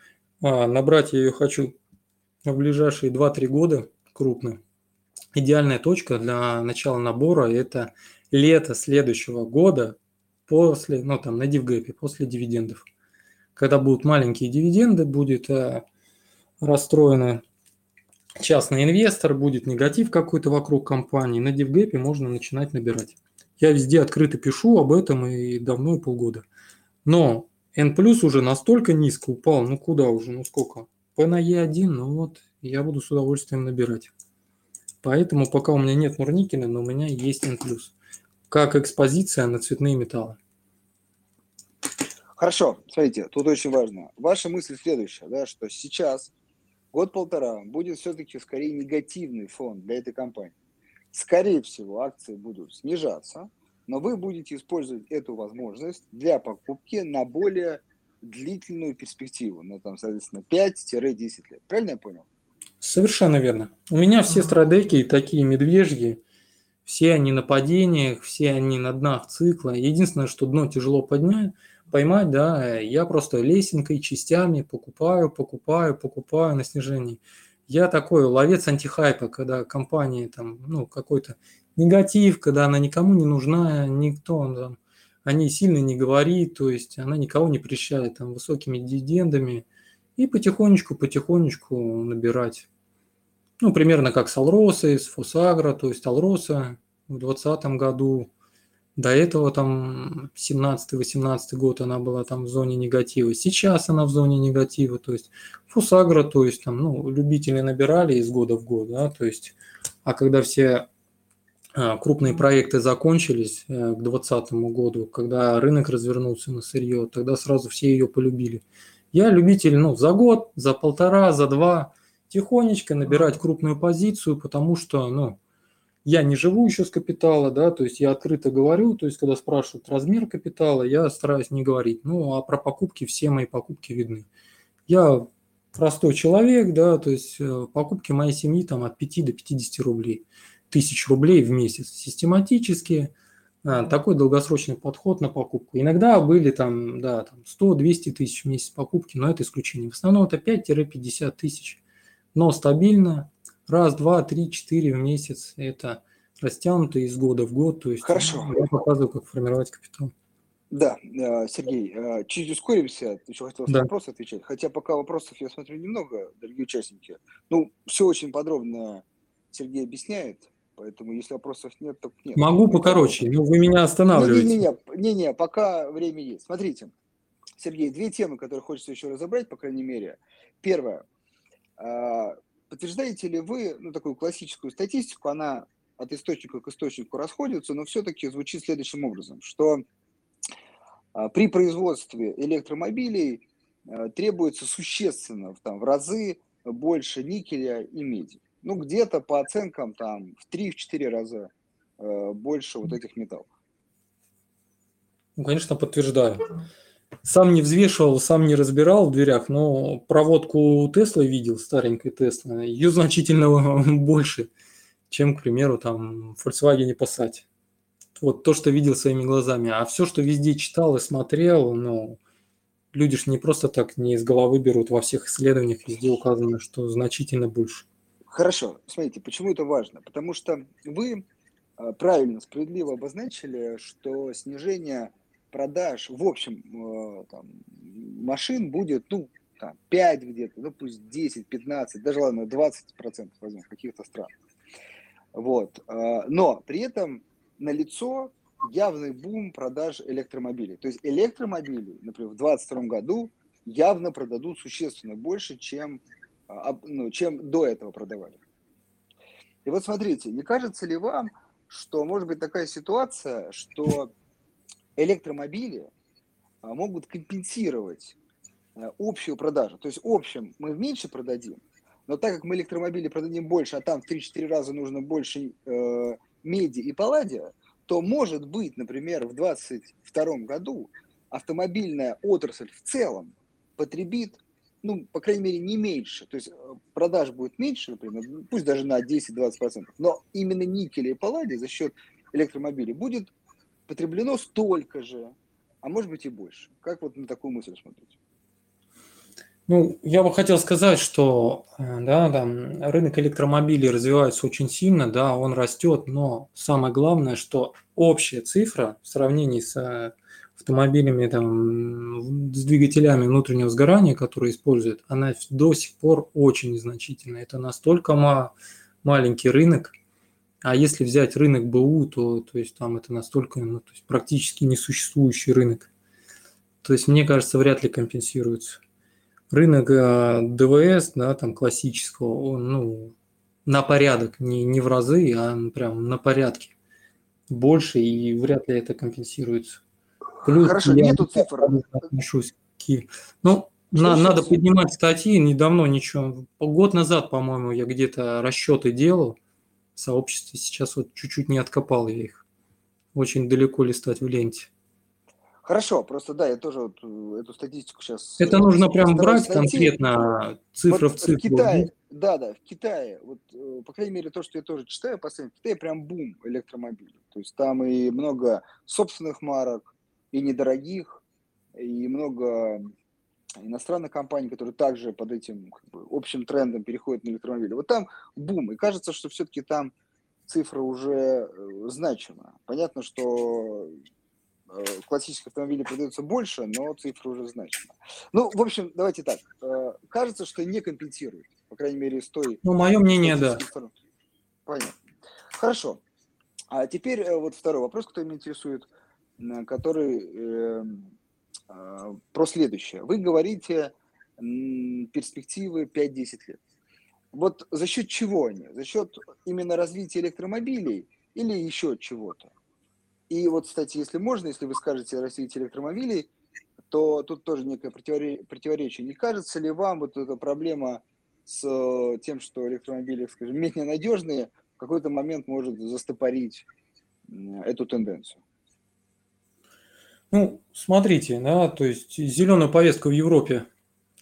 А, набрать я ее хочу в ближайшие 2-3 года крупно. Идеальная точка для начала набора – это лето следующего года после, ну там на дивгэпе, после дивидендов. Когда будут маленькие дивиденды, будет э, расстроено частный инвестор, будет негатив какой-то вокруг компании, на дивгэпе можно начинать набирать. Я везде открыто пишу об этом и давно, полгода. Но N уже настолько низко упал, ну куда уже, ну сколько? P на E1, ну вот, я буду с удовольствием набирать. Поэтому пока у меня нет Нурникеля, но у меня есть N+. Как экспозиция на цветные металлы. Хорошо, смотрите, тут очень важно. Ваша мысль следующая, да, что сейчас год-полтора будет все-таки скорее негативный фон для этой компании скорее всего, акции будут снижаться, но вы будете использовать эту возможность для покупки на более длительную перспективу, на там, соответственно, 5-10 лет. Правильно я понял? Совершенно верно. У меня все стратегии такие медвежьи, все они на падениях, все они на днах цикла. Единственное, что дно тяжело поднять, поймать, да, я просто лесенкой, частями покупаю, покупаю, покупаю на снижении. Я такой ловец антихайпа, когда компания там, ну, какой-то негатив, когда она никому не нужна, никто там, о сильно не говорит, то есть она никого не прещает там высокими дивидендами и потихонечку-потихонечку набирать. Ну, примерно как с Алросой, с Фосагро, то есть Алроса в 2020 году до этого там 17-18 год она была там в зоне негатива. Сейчас она в зоне негатива. То есть Фусагра, то есть там, ну, любители набирали из года в год, да, то есть, а когда все а, крупные проекты закончились э, к 2020 году, когда рынок развернулся на сырье, тогда сразу все ее полюбили. Я любитель, ну, за год, за полтора, за два тихонечко набирать крупную позицию, потому что, ну, я не живу еще с капитала, да, то есть я открыто говорю, то есть когда спрашивают размер капитала, я стараюсь не говорить. Ну, а про покупки все мои покупки видны. Я простой человек, да, то есть э, покупки моей семьи там от 5 до 50 рублей, тысяч рублей в месяц систематически. А, такой долгосрочный подход на покупку. Иногда были там, да, там 100-200 тысяч в месяц покупки, но это исключение. В основном это 5-50 тысяч, но стабильно, раз, два, три, четыре в месяц. Это растянуто из года в год. То есть Хорошо. я показываю, как формировать капитал. Да, э, Сергей, э, чуть ускоримся, еще хотел да. вопрос отвечать, хотя пока вопросов я смотрю немного, дорогие участники. Ну, все очень подробно Сергей объясняет, поэтому если вопросов нет, то нет. Могу покороче, но вы меня останавливаете. Не-не-не, не-не, пока время есть. Смотрите, Сергей, две темы, которые хочется еще разобрать, по крайней мере. Первое. Подтверждаете ли вы ну, такую классическую статистику, она от источника к источнику расходится, но все-таки звучит следующим образом, что а, при производстве электромобилей а, требуется существенно там, в разы больше никеля и меди. Ну, где-то по оценкам там в 3-4 раза а, больше вот этих металлов. Ну, конечно, подтверждаю. Сам не взвешивал, сам не разбирал в дверях, но проводку Теслы видел, старенькой Теслы. Ее значительно [laughs] больше, чем, к примеру, там в Volkswagen Passat вот то, что видел своими глазами. А все, что везде читал и смотрел, ну, люди же не просто так не из головы берут. Во всех исследованиях везде указано, что значительно больше. Хорошо. Смотрите, почему это важно? Потому что вы а, правильно, справедливо обозначили, что снижение продаж в общем а, там, машин будет, ну, там, 5 где-то, ну пусть 10, 15, даже ладно, 20 процентов возьмем в каких-то странах. Вот. А, но при этом налицо явный бум продаж электромобилей. То есть электромобили, например, в 2022 году явно продадут существенно больше, чем, а, ну, чем до этого продавали. И вот смотрите, не кажется ли вам, что может быть такая ситуация, что электромобили а, могут компенсировать э, общую продажу. То есть общем мы меньше продадим, но так как мы электромобили продадим больше, а там в 3-4 раза нужно больше э, меди и палладия, то может быть, например, в 2022 году автомобильная отрасль в целом потребит, ну, по крайней мере, не меньше. То есть э, продаж будет меньше, например, пусть даже на 10-20%, но именно никеля и палладия за счет электромобилей будет потреблено столько же, а может быть и больше. Как вот на такую мысль смотрите? Ну, я бы хотел сказать, что э, да, да, рынок электромобилей развивается очень сильно, да, он растет, но самое главное, что общая цифра в сравнении с э, автомобилями там, с двигателями внутреннего сгорания, которые используют, она до сих пор очень незначительна. Это настолько ма- маленький рынок, а если взять рынок БУ, то, то есть там это настолько ну, то есть практически несуществующий рынок. То есть мне кажется, вряд ли компенсируется рынок э, ДВС, да, там классического, он, ну, на порядок, не, не в разы, а прям на порядке больше, и вряд ли это компенсируется. Плюс Хорошо, я нету цифр. Отношусь к... Ну, на, надо поднимать статьи, недавно ничего, год назад, по-моему, я где-то расчеты делал сообществе, сейчас вот чуть-чуть не откопал я их. Очень далеко листать в ленте. Хорошо, просто да, я тоже вот э, эту статистику сейчас... Это нужно прям брать найти. конкретно цифру вот в цифру. В Китае, да, да, в Китае, вот, э, по крайней мере, то, что я тоже читаю постоянно, в Китае прям бум электромобилей. То есть там и много собственных марок, и недорогих, и много иностранных компаний, которые также под этим как бы, общим трендом переходят на электромобили. Вот там бум, и кажется, что все-таки там цифра уже э, значима. Понятно, что Э, классических автомобилей продается больше, но цифра уже значима. Ну, в общем, давайте так. Э, кажется, что не компенсирует, по крайней мере, с той... Ну, мое мнение, да. Понятно. Хорошо. А теперь вот второй вопрос, который меня интересует, который э, э, про следующее. Вы говорите перспективы 5-10 лет. Вот за счет чего они? За счет именно развития электромобилей или еще чего-то? И вот, кстати, если можно, если вы скажете развитие электромобилей, то тут тоже некое противоречие. Не кажется ли вам вот эта проблема с э, тем, что электромобили, скажем, менее надежные, в какой-то момент может застопорить эту тенденцию? Ну, смотрите, да, то есть зеленая повестка в Европе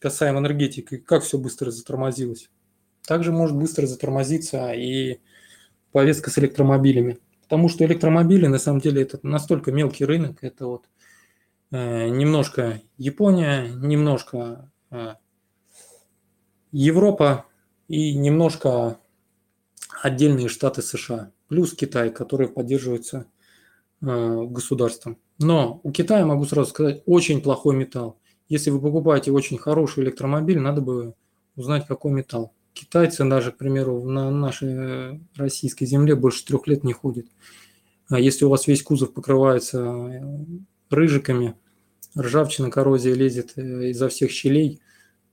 касаемо энергетики, как все быстро затормозилось. Также может быстро затормозиться и повестка с электромобилями. Потому что электромобили, на самом деле, это настолько мелкий рынок. Это вот э, немножко Япония, немножко э, Европа и немножко отдельные штаты США, плюс Китай, который поддерживается э, государством. Но у Китая, могу сразу сказать, очень плохой металл. Если вы покупаете очень хороший электромобиль, надо бы узнать, какой металл. Китайцы даже, к примеру, на нашей российской земле больше трех лет не ходят. А если у вас весь кузов покрывается э, рыжиками, ржавчина, коррозия лезет э, изо всех щелей,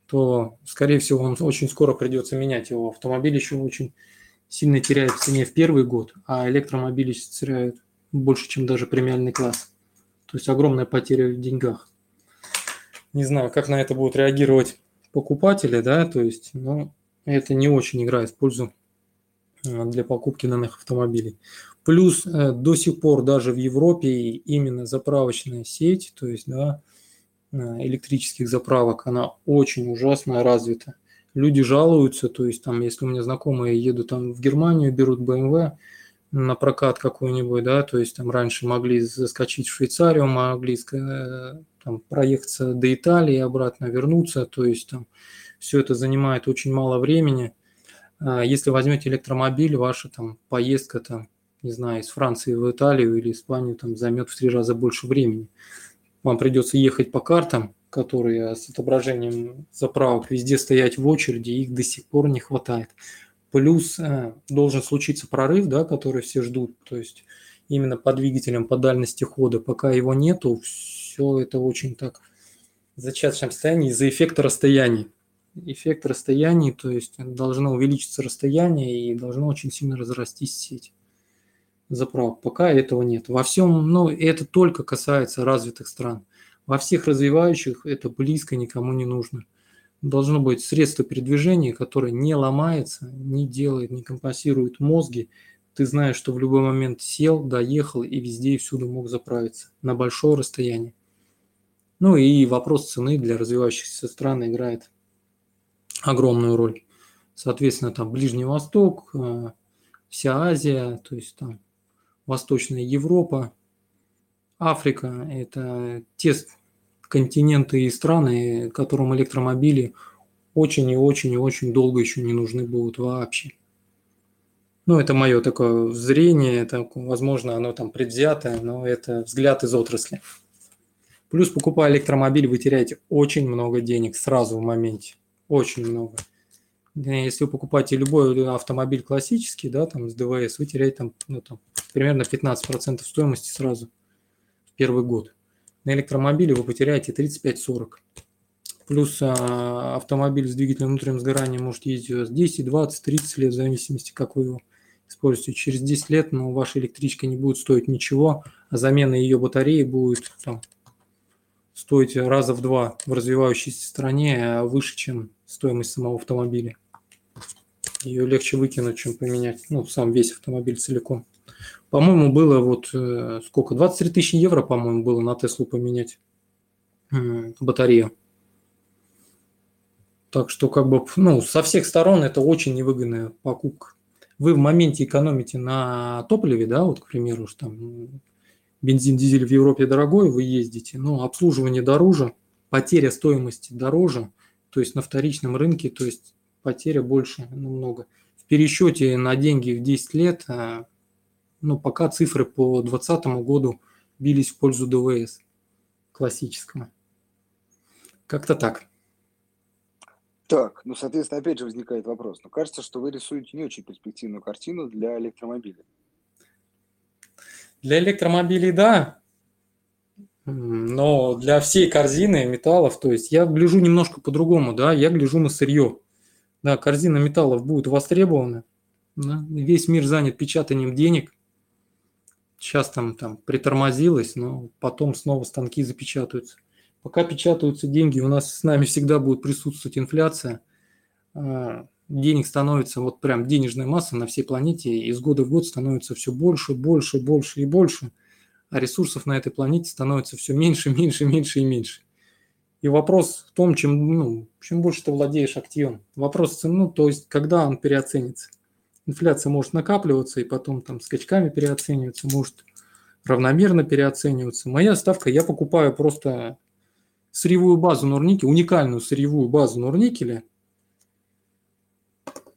то, скорее всего, вам очень скоро придется менять его. Автомобиль еще очень сильно теряет в цене в первый год, а электромобили теряют больше, чем даже премиальный класс. То есть огромная потеря в деньгах. Не знаю, как на это будут реагировать покупатели, да, то есть, но это не очень играет в пользу э, для покупки данных автомобилей. Плюс э, до сих пор даже в Европе именно заправочная сеть, то есть, да, э, электрических заправок, она очень ужасно развита. Люди жалуются, то есть там, если у меня знакомые едут там в Германию, берут BMW, на прокат какой-нибудь, да, то есть там раньше могли заскочить в Швейцарию, могли э, там, проехаться до Италии, обратно вернуться, то есть там все это занимает очень мало времени. А если возьмете электромобиль, ваша там поездка там, не знаю, из Франции в Италию или Испанию там займет в три раза больше времени. Вам придется ехать по картам, которые с отображением заправок везде стоять в очереди, их до сих пор не хватает. Плюс э, должен случиться прорыв, да, который все ждут, то есть именно по двигателям, по дальности хода. Пока его нету, все это очень так в зачаточном состоянии из-за эффекта расстояний. Эффект расстояний, то есть должно увеличиться расстояние и должно очень сильно разрастись сеть заправок. Пока этого нет. Во всем, ну, это только касается развитых стран. Во всех развивающих это близко никому не нужно должно быть средство передвижения, которое не ломается, не делает, не компенсирует мозги. Ты знаешь, что в любой момент сел, доехал и везде и всюду мог заправиться на большое расстояние. Ну и вопрос цены для развивающихся стран играет огромную роль. Соответственно, там Ближний Восток, э, вся Азия, то есть там Восточная Европа, Африка – это те континенты и страны, которым электромобили очень и очень и очень долго еще не нужны будут вообще. Ну, это мое такое зрение, это, возможно, оно там предвзятое, но это взгляд из отрасли. Плюс, покупая электромобиль, вы теряете очень много денег сразу в моменте. Очень много. Если вы покупаете любой автомобиль классический, да, там с ДВС, вы теряете там, ну, там примерно 15% стоимости сразу в первый год на электромобиле вы потеряете 35-40. Плюс а, автомобиль с двигателем внутренним сгоранием может ездить 10, 20, 30 лет, в зависимости, как вы его используете. Через 10 лет но ваша электричка не будет стоить ничего, а замена ее батареи будет там, стоить раза в два в развивающейся стране а выше, чем стоимость самого автомобиля. Ее легче выкинуть, чем поменять, ну, сам весь автомобиль целиком. По-моему, было вот э, сколько? 23 тысячи евро, по-моему, было на Теслу поменять батарею. Так что как бы, ну, со всех сторон это очень невыгодная покупка. Вы в моменте экономите на топливе, да, вот, к примеру, что там бензин, дизель в Европе дорогой, вы ездите, но обслуживание дороже, потеря стоимости дороже, то есть на вторичном рынке, то есть потеря больше намного. В пересчете на деньги в 10 лет а, ну, пока цифры по 2020 году бились в пользу ДВС классического. Как-то так. Так, ну, соответственно, опять же возникает вопрос. Но ну, кажется, что вы рисуете не очень перспективную картину для электромобилей. Для электромобилей, да. Но для всей корзины металлов, то есть я гляжу немножко по-другому, да, я гляжу на сырье. Да, корзина металлов будет востребована. Да, весь мир занят печатанием денег. Сейчас там, там притормозилось, но потом снова станки запечатаются. Пока печатаются деньги, у нас с нами всегда будет присутствовать инфляция. А, денег становится, вот прям денежная масса на всей планете из года в год становится все больше, больше, больше и больше, а ресурсов на этой планете становится все меньше, [laughs] меньше, меньше и меньше. И вопрос в том, чем, ну, чем больше ты владеешь активом. Вопрос ну, то есть когда он переоценится инфляция может накапливаться и потом там скачками переоцениваться, может равномерно переоцениваться. Моя ставка, я покупаю просто сырьевую базу Норникеля, уникальную сырьевую базу Норникеля,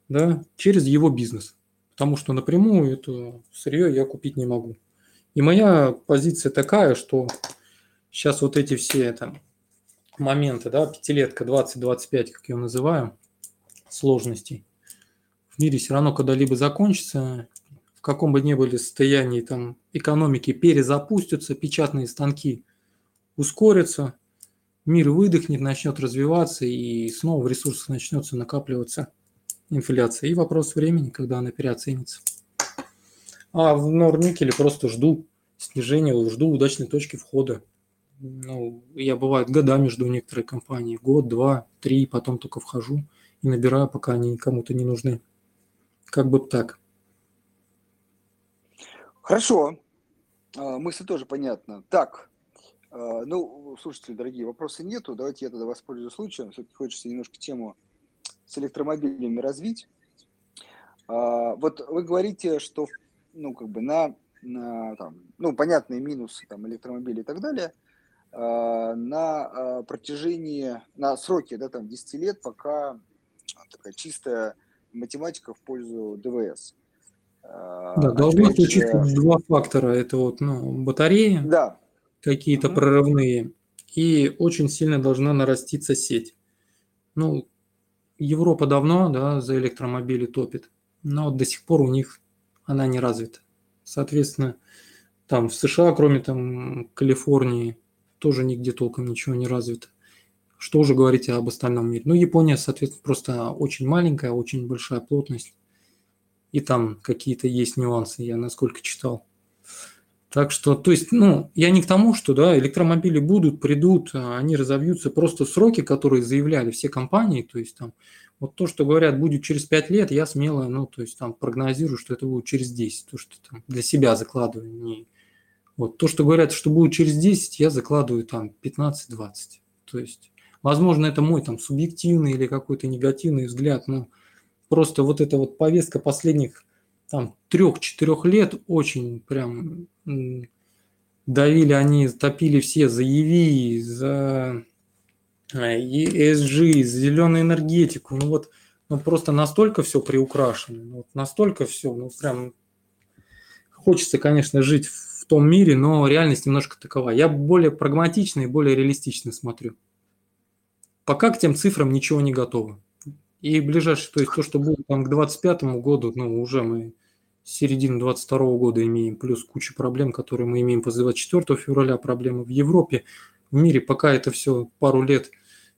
да, через его бизнес. потому что напрямую это сырье я купить не могу. И моя позиция такая, что сейчас вот эти все там моменты, да, пятилетка 20-25, как я называю, сложностей, мире все равно когда-либо закончится, в каком бы ни были состоянии там экономики перезапустятся, печатные станки ускорятся, мир выдохнет, начнет развиваться и снова в ресурсах начнется накапливаться инфляция. И вопрос времени, когда она переоценится. А в Норникеле просто жду снижения, жду удачной точки входа. Ну, я бывает годами жду некоторые компании. Год, два, три, потом только вхожу и набираю, пока они кому-то не нужны. Как бы так. Хорошо. А, мысль тоже понятна. Так, а, ну, слушайте, дорогие, вопросов нету. Давайте я тогда воспользуюсь случаем. Все-таки хочется немножко тему с электромобилями развить. А, вот вы говорите, что ну, как бы на, на там, ну, понятные минусы там, электромобилей и так далее, на протяжении, на сроке, да, там, 10 лет, пока такая чистая математика в пользу ДВС. Да, должно случиться два фактора. Это вот ну, батареи, да. какие-то угу. прорывные, и очень сильно должна нараститься сеть. Ну, Европа давно да, за электромобили топит, но до сих пор у них она не развита. Соответственно, там в США, кроме там Калифорнии, тоже нигде толком ничего не развито. Что уже говорить об остальном мире. Ну, Япония, соответственно, просто очень маленькая, очень большая плотность. И там какие-то есть нюансы, я насколько читал. Так что, то есть, ну, я не к тому, что, да, электромобили будут, придут, а они разовьются. Просто сроки, которые заявляли все компании, то есть там, вот то, что говорят, будет через 5 лет, я смело, ну, то есть там прогнозирую, что это будет через 10, то, что там для себя закладываю. Не... Вот то, что говорят, что будет через 10, я закладываю там 15-20. То есть, возможно, это мой там субъективный или какой-то негативный взгляд, но просто вот эта вот повестка последних там трех-четырех лет очень прям давили они, топили все за EV, за ESG, за зеленую энергетику. Ну вот, ну просто настолько все приукрашено, ну вот настолько все, ну прям хочется, конечно, жить в том мире, но реальность немножко такова. Я более прагматично и более реалистично смотрю. Пока к тем цифрам ничего не готово. И ближайшее, то есть то, что будет там к 2025 году, ну уже мы середины 22 года имеем, плюс куча проблем, которые мы имеем после 24 февраля, проблемы в Европе, в мире, пока это все пару лет,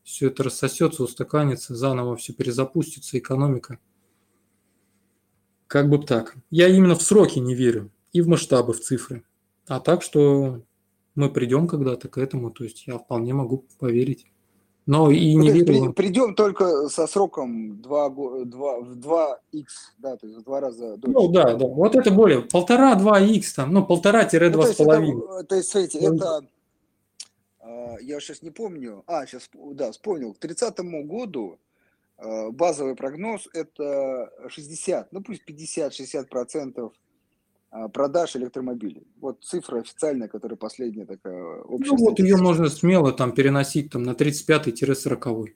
все это рассосется, устаканится, заново все перезапустится, экономика. Как бы так. Я именно в сроки не верю и в масштабы, в цифры. А так, что мы придем когда-то к этому, то есть я вполне могу поверить. Но и не верю. Придем только со сроком 2, 2, в 2х, да, то есть в два раза дольше. Ну да, да, вот это более, полтора-два х там, ну полтора-два с половиной. Ну, то есть, смотрите, ну, это, а, я сейчас не помню, а, сейчас, да, вспомнил, к 30 году а, базовый прогноз это 60, ну пусть 50-60 процентов продаж электромобилей. Вот цифра официальная, которая последняя такая общая. Ну вот ее можно смело там переносить там на 35-40.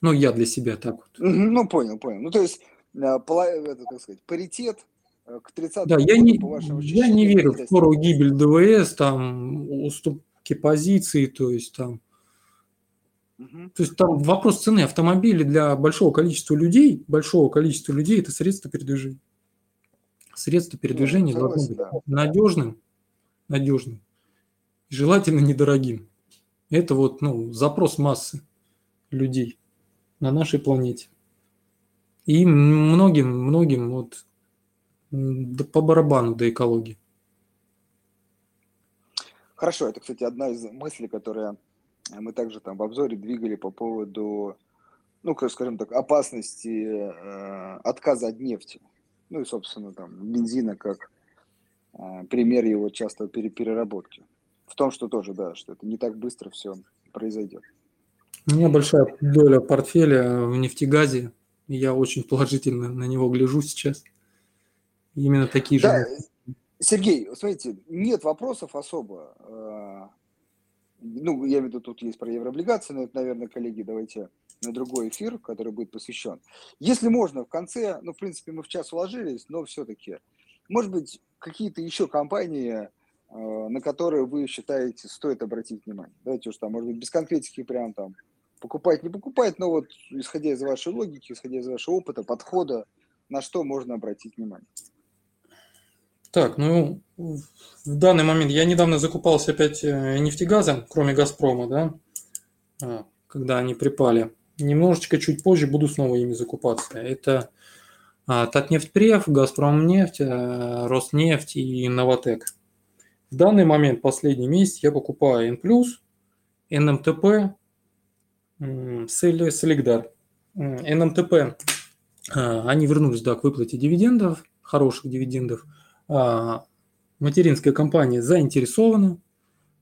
Ну, я для себя так вот. Ну, понял, понял. Ну, то есть, а, это, как сказать, паритет э, к 30 Да, я не, я не верю в скорую гибель ДВС, там, уступки позиций, то есть там Угу. То есть там вопрос цены автомобиля для большого количества людей, большого количества людей это средство передвижения средство передвижения ну, должно быть да. надежным, надежным и желательно недорогим. Это вот ну, запрос массы людей на нашей планете. И многим, многим вот по барабану до экологии. Хорошо, это, кстати, одна из мыслей, которая мы также там в обзоре двигали по поводу, ну, скажем так, опасности э, отказа от нефти. Ну и, собственно, там бензина как э, пример его часто переработки. В том, что тоже, да, что это не так быстро все произойдет. У меня большая доля портфеля в нефтегазе, и я очень положительно на него гляжу сейчас. Именно такие да, же. Сергей, смотрите, нет вопросов особо. А, ну, я имею в виду, тут есть про еврооблигации, но это, наверное, коллеги, давайте на другой эфир, который будет посвящен. Если можно, в конце, ну, в принципе, мы в час уложились, но все-таки, может быть, какие-то еще компании, э, на которые вы считаете, стоит обратить внимание. Давайте уж там, может быть, без конкретики прям там покупать, не покупать, но вот исходя из вашей логики, исходя из вашего опыта, подхода, на что можно обратить внимание. Так, ну, в данный момент я недавно закупался опять э, нефтегазом, кроме «Газпрома», да, а, когда они припали. Немножечко чуть позже буду снова ими закупаться. Это а, Татнефтьпрев, Газпромнефть, а, Роснефть и Новотек. В данный момент, последний месяц, я покупаю N+, НМТП, Солидар. НМТП, а, они вернулись да, к выплате дивидендов, хороших дивидендов – а, материнская компания заинтересована,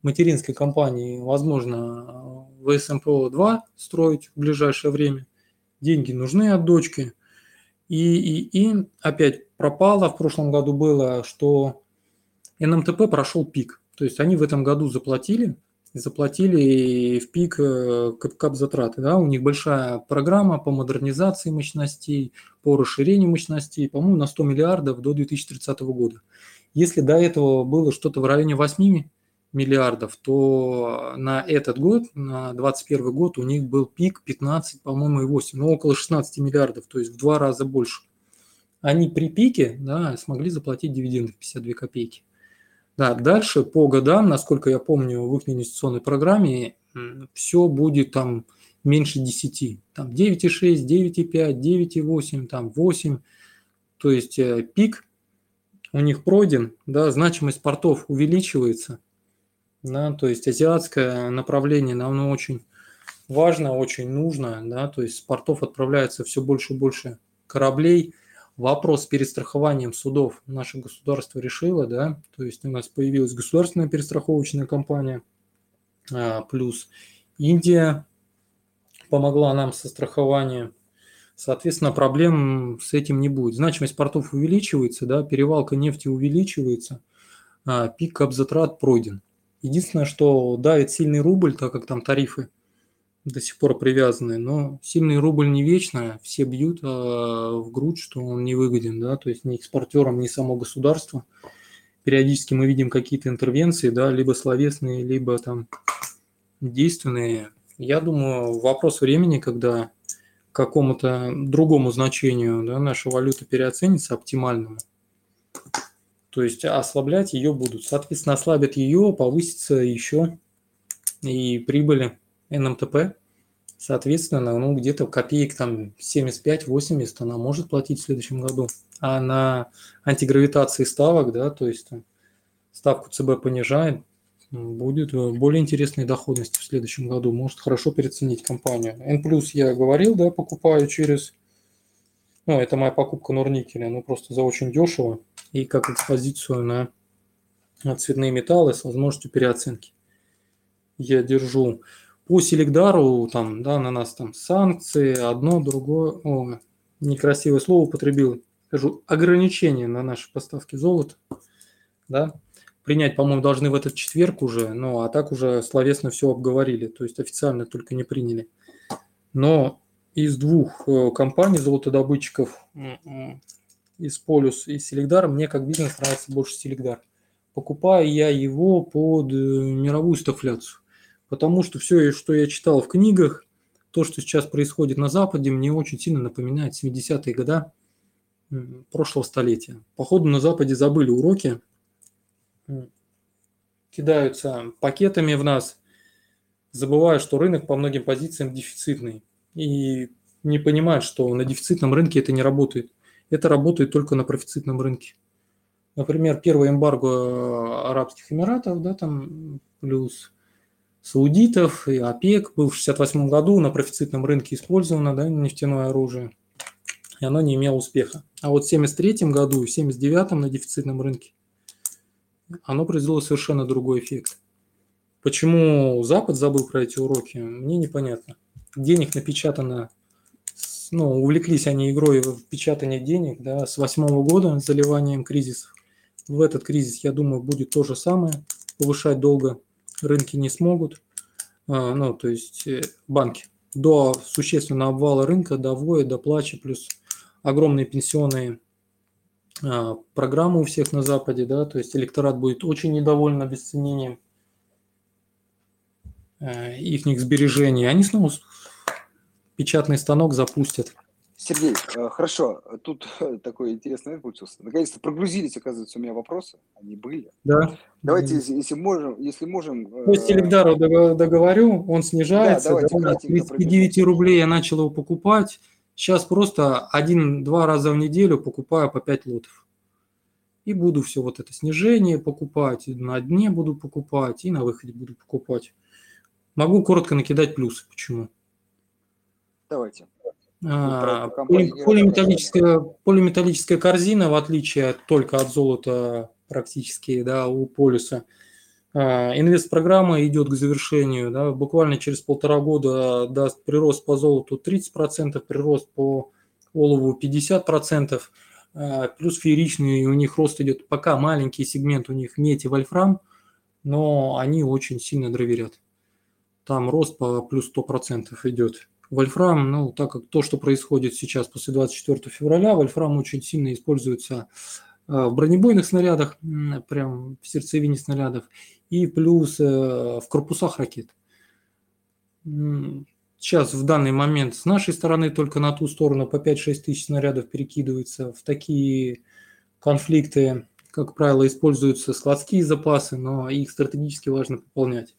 материнской компании, возможно, ВСМПО-2 строить в ближайшее время, деньги нужны от дочки, и, и, и опять пропало, в прошлом году было, что НМТП прошел пик, то есть они в этом году заплатили, заплатили в пик э, кап затраты. Да? У них большая программа по модернизации мощностей, по расширению мощностей, по-моему, на 100 миллиардов до 2030 года. Если до этого было что-то в районе 8 миллиардов, то на этот год, на 2021 год у них был пик 15, по-моему, и 8, ну около 16 миллиардов, то есть в два раза больше. Они при пике да, смогли заплатить дивиденды 52 копейки. Да, дальше по годам, насколько я помню, в их инвестиционной программе все будет там меньше 10. Там 9,6, 9,5, 9,8, там 8. То есть э, пик у них пройден, да, значимость портов увеличивается. Да, то есть азиатское направление нам очень важно, очень нужно. Да, то есть с портов отправляется все больше и больше кораблей – вопрос с перестрахованием судов наше государство решило, да, то есть у нас появилась государственная перестраховочная компания, а, плюс Индия помогла нам со страхованием, соответственно, проблем с этим не будет. Значимость портов увеличивается, да, перевалка нефти увеличивается, а, пик обзатрат пройден. Единственное, что давит сильный рубль, так как там тарифы до сих пор привязаны, но сильный рубль не вечно, все бьют а, в грудь, что он не выгоден, да, то есть ни экспортерам, ни само государство. Периодически мы видим какие-то интервенции, да, либо словесные, либо там действенные. Я думаю, вопрос времени, когда какому-то другому значению да, наша валюта переоценится оптимальному, то есть ослаблять ее будут. Соответственно, ослабят ее, повысится еще и прибыли НМТП, соответственно, ну, где-то копеек там 75-80 она может платить в следующем году. А на антигравитации ставок, да, то есть там, ставку ЦБ понижает, будет более интересной доходности в следующем году. Может хорошо переоценить компанию. N+, я говорил, да, покупаю через... Ну, это моя покупка Норникеля, ну, просто за очень дешево. И как экспозицию на, цветные металлы с возможностью переоценки. Я держу по Селегдару там, да, на нас там санкции, одно, другое, о, некрасивое слово употребил, скажу, ограничения на наши поставки золота, да, принять, по-моему, должны в этот четверг уже, ну, а так уже словесно все обговорили, то есть официально только не приняли. Но из двух э, компаний золотодобытчиков, из Полюс и Селегдар, мне как бизнес нравится больше Селегдар. Покупаю я его под э, мировую стафляцию. Потому что все, что я читал в книгах, то, что сейчас происходит на Западе, мне очень сильно напоминает 70-е годы прошлого столетия. Походу на Западе забыли уроки, кидаются пакетами в нас, забывая, что рынок по многим позициям дефицитный. И не понимают, что на дефицитном рынке это не работает. Это работает только на профицитном рынке. Например, первый эмбарго Арабских Эмиратов, да, там плюс саудитов и ОПЕК. Был в 1968 году на профицитном рынке использовано да, нефтяное оружие, и оно не имело успеха. А вот в 1973 году и в 1979 на дефицитном рынке оно произвело совершенно другой эффект. Почему Запад забыл про эти уроки, мне непонятно. Денег напечатано, ну, увлеклись они игрой в печатание денег да, с восьмого года, заливанием кризисов. В этот кризис, я думаю, будет то же самое, повышать долго рынки не смогут, а, ну, то есть э, банки до существенного обвала рынка, до воя, до плача, плюс огромные пенсионные а, программы у всех на Западе, да, то есть электорат будет очень недоволен обесценением э, их сбережений. Они снова печатный станок запустят. Сергей, э, хорошо, тут [laughs] такой интересный получился. Наконец-то прогрузились, оказывается, у меня вопросы, они были. Да. Давайте, если, если можем, если можем... То есть Элегдару договорю, он снижается, да, давайте, 39 рублей я начал его покупать, сейчас просто один-два раза в неделю покупаю по 5 лотов. И буду все вот это снижение покупать, и на дне буду покупать, и на выходе буду покупать. Могу коротко накидать плюсы, почему. Давайте. А, полиметаллическая, полиметаллическая корзина, в отличие только от золота практически, да, у полюса, а, инвест-программа идет к завершению, да, буквально через полтора года даст прирост по золоту 30%, прирост по олову 50%, а, плюс фееричный у них рост идет, пока маленький сегмент у них медь и вольфрам, но они очень сильно дроверят. Там рост по плюс 100% идет. Вольфрам, ну, так как то, что происходит сейчас после 24 февраля, вольфрам очень сильно используется а, в бронебойных снарядах, прям в сердцевине снарядов, и плюс э, в корпусах ракет. Сейчас в данный момент с нашей стороны только на ту сторону по 5-6 тысяч снарядов перекидывается. В такие конфликты, как правило, используются складские запасы, но их стратегически важно пополнять.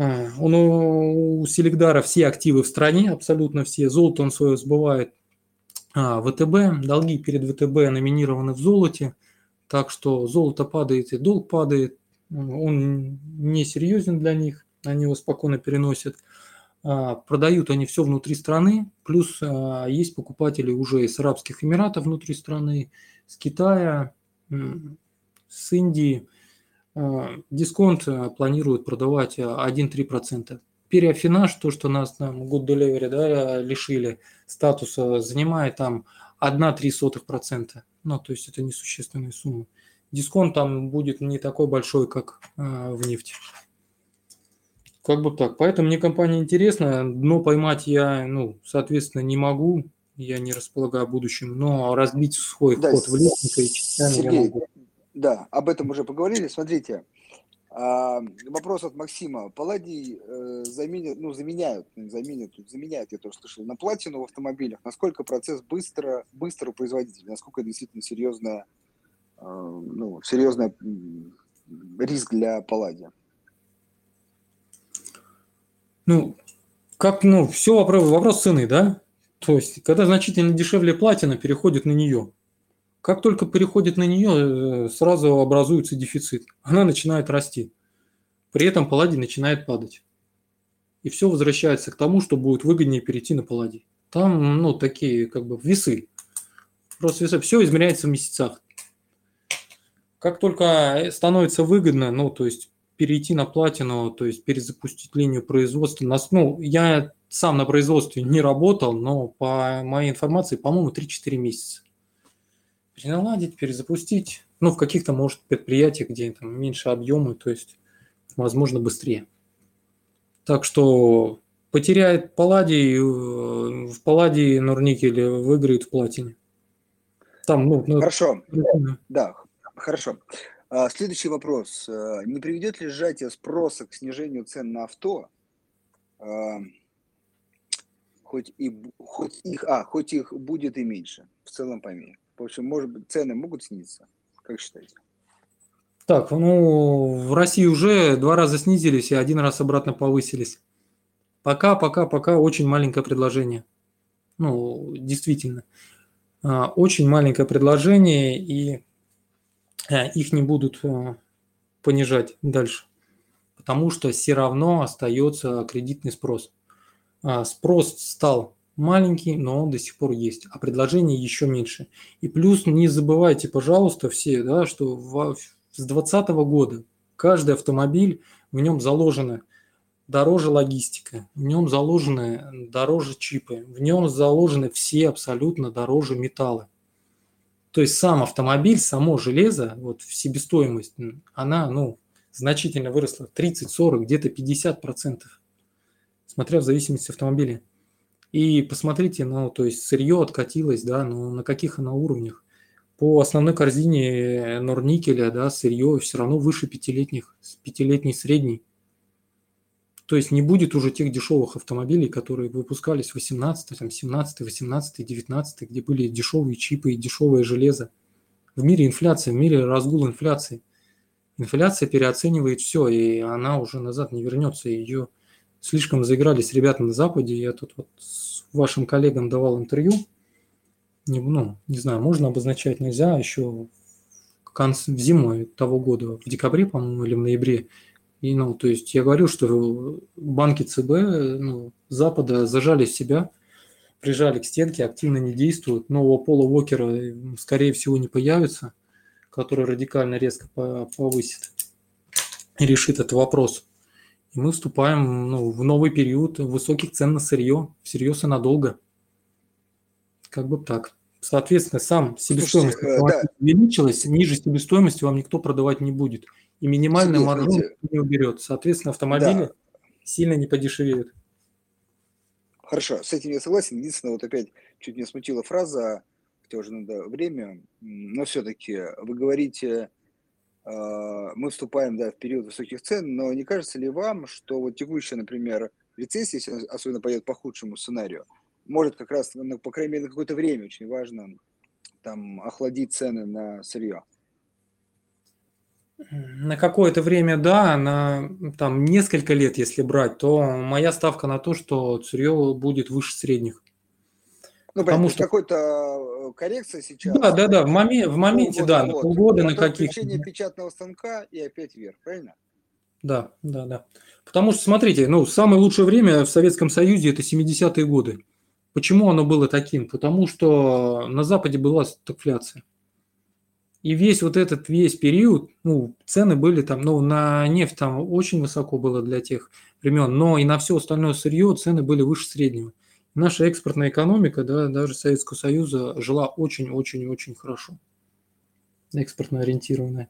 А, он у Селегдара все активы в стране, абсолютно все. Золото он свое сбывает. А, ВТБ, долги перед ВТБ номинированы в золоте, так что золото падает и долг падает, он не серьезен для них, они его спокойно переносят. А, продают они все внутри страны, плюс есть покупатели уже из Арабских Эмиратов внутри страны, с Китая, с Индии – дисконт э, планирует продавать 1-3%. Э, Переафинаж, то, что нас там Good Delivery да, лишили статуса, занимает там 1-3%. Ну, то есть это несущественные суммы. Дисконт там будет не такой большой, как э, в нефти. Как бы так. Поэтому мне компания интересна, но поймать я, ну, соответственно, не могу. Я не располагаю будущим, но разбить свой да, вход в лестника и частями Сергей, я могу. Да, об этом уже поговорили. Смотрите, а, вопрос от Максима. Палладий э, заменят, ну, заменяют, заменят, заменяют, я тоже слышал, на платину в автомобилях. Насколько процесс быстро, быстро у производителя, насколько действительно серьезная, э, ну, серьезный риск для палладия? Ну, как, ну, все вопрос, вопрос цены, да? То есть, когда значительно дешевле платина, переходит на нее. Как только переходит на нее, э, сразу образуется дефицит. Она начинает расти. При этом палладий начинает падать. И все возвращается к тому, что будет выгоднее перейти на палладий. Там, ну, такие, как бы, весы. Просто весы. Все измеряется в месяцах. Как только становится выгодно, ну, то есть перейти на платину, то есть перезапустить линию производства. Нас, ну, я сам на производстве не работал, но по моей информации, по-моему, 3-4 месяца переналадить, перезапустить. Ну, в каких-то, может, предприятиях, где там меньше объемы, то есть, возможно, быстрее. Так что потеряет палладий, э, в палладии Норникеле выиграет в платине. Там, ну, ну, хорошо, да, хорошо. А, следующий вопрос. Э, не приведет ли сжатие спроса к снижению цен на авто, а, хоть, и, хоть, их, а, хоть их будет и меньше в целом по миру? В общем, может быть, цены могут снизиться? Как считаете? Так, ну, в России уже два раза снизились и один раз обратно повысились. Пока, пока, пока очень маленькое предложение. Ну, действительно. А, очень маленькое предложение, и а, их не будут а, понижать дальше. Потому что все равно остается кредитный спрос. Спрос стал маленький, но он до сих пор есть, а предложений еще меньше. И плюс не забывайте, пожалуйста, все, да, что в, с 2020 года каждый автомобиль, в нем заложено дороже логистика, в нем заложены дороже чипы, в нем заложены все абсолютно дороже металлы. То есть сам автомобиль, само железо, вот в себестоимость, она ну, значительно выросла, 30-40, где-то 50%. смотря в зависимости от автомобиля. И посмотрите, ну, то есть сырье откатилось, да, но на каких оно уровнях. По основной корзине Норникеля, да, сырье все равно выше пятилетних, пятилетний средний. То есть не будет уже тех дешевых автомобилей, которые выпускались в 18, там, 17, 18, 19, где были дешевые чипы и дешевое железо. В мире инфляция, в мире разгул инфляции. Инфляция переоценивает все, и она уже назад не вернется. Ее слишком заигрались ребята на Западе. Я тут вот с вашим коллегам давал интервью. Не, ну, не знаю, можно обозначать, нельзя. Еще в, конце, в зимой того года, в декабре, по-моему, или в ноябре, и, ну, то есть я говорил, что банки ЦБ ну, Запада зажали себя, прижали к стенке, активно не действуют. Нового Пола Уокера, скорее всего, не появится, который радикально резко повысит и решит этот вопрос. И мы вступаем ну, в новый период высоких цен на сырье, всерьез и надолго. Как бы так. Соответственно, сам себестоимость Слушайте, э, да. увеличилась, ниже себестоимости вам никто продавать не будет и минимальную маржу не уберет. Соответственно, автомобили да. сильно не подешевеют. Хорошо, с этим я согласен. Единственное, вот опять чуть не смутила фраза, хотя уже надо время, но все-таки вы говорите, мы вступаем да, в период высоких цен, но не кажется ли вам, что вот текущая, например, рецессия, если особенно пойдет по худшему сценарию, может как раз, ну, по крайней мере, на какое-то время, очень важно, там, охладить цены на сырье? На какое-то время, да, на там несколько лет, если брать, то моя ставка на то, что сырье будет выше средних. Ну, Потому что какой-то э, коррекция сейчас. Да, да, да, в, моме... в моменте, полгода, да, на полгода, на каких. Включение печатного станка и опять вверх, правильно? Да, да, да. Потому что, смотрите, ну, самое лучшее время в Советском Союзе – это 70-е годы. Почему оно было таким? Потому что на Западе была стагфляция. И весь вот этот весь период, ну, цены были там, ну, на нефть там очень высоко было для тех времен, но и на все остальное сырье цены были выше среднего. Наша экспортная экономика, да, даже Советского Союза жила очень-очень-очень хорошо. Экспортно ориентированная.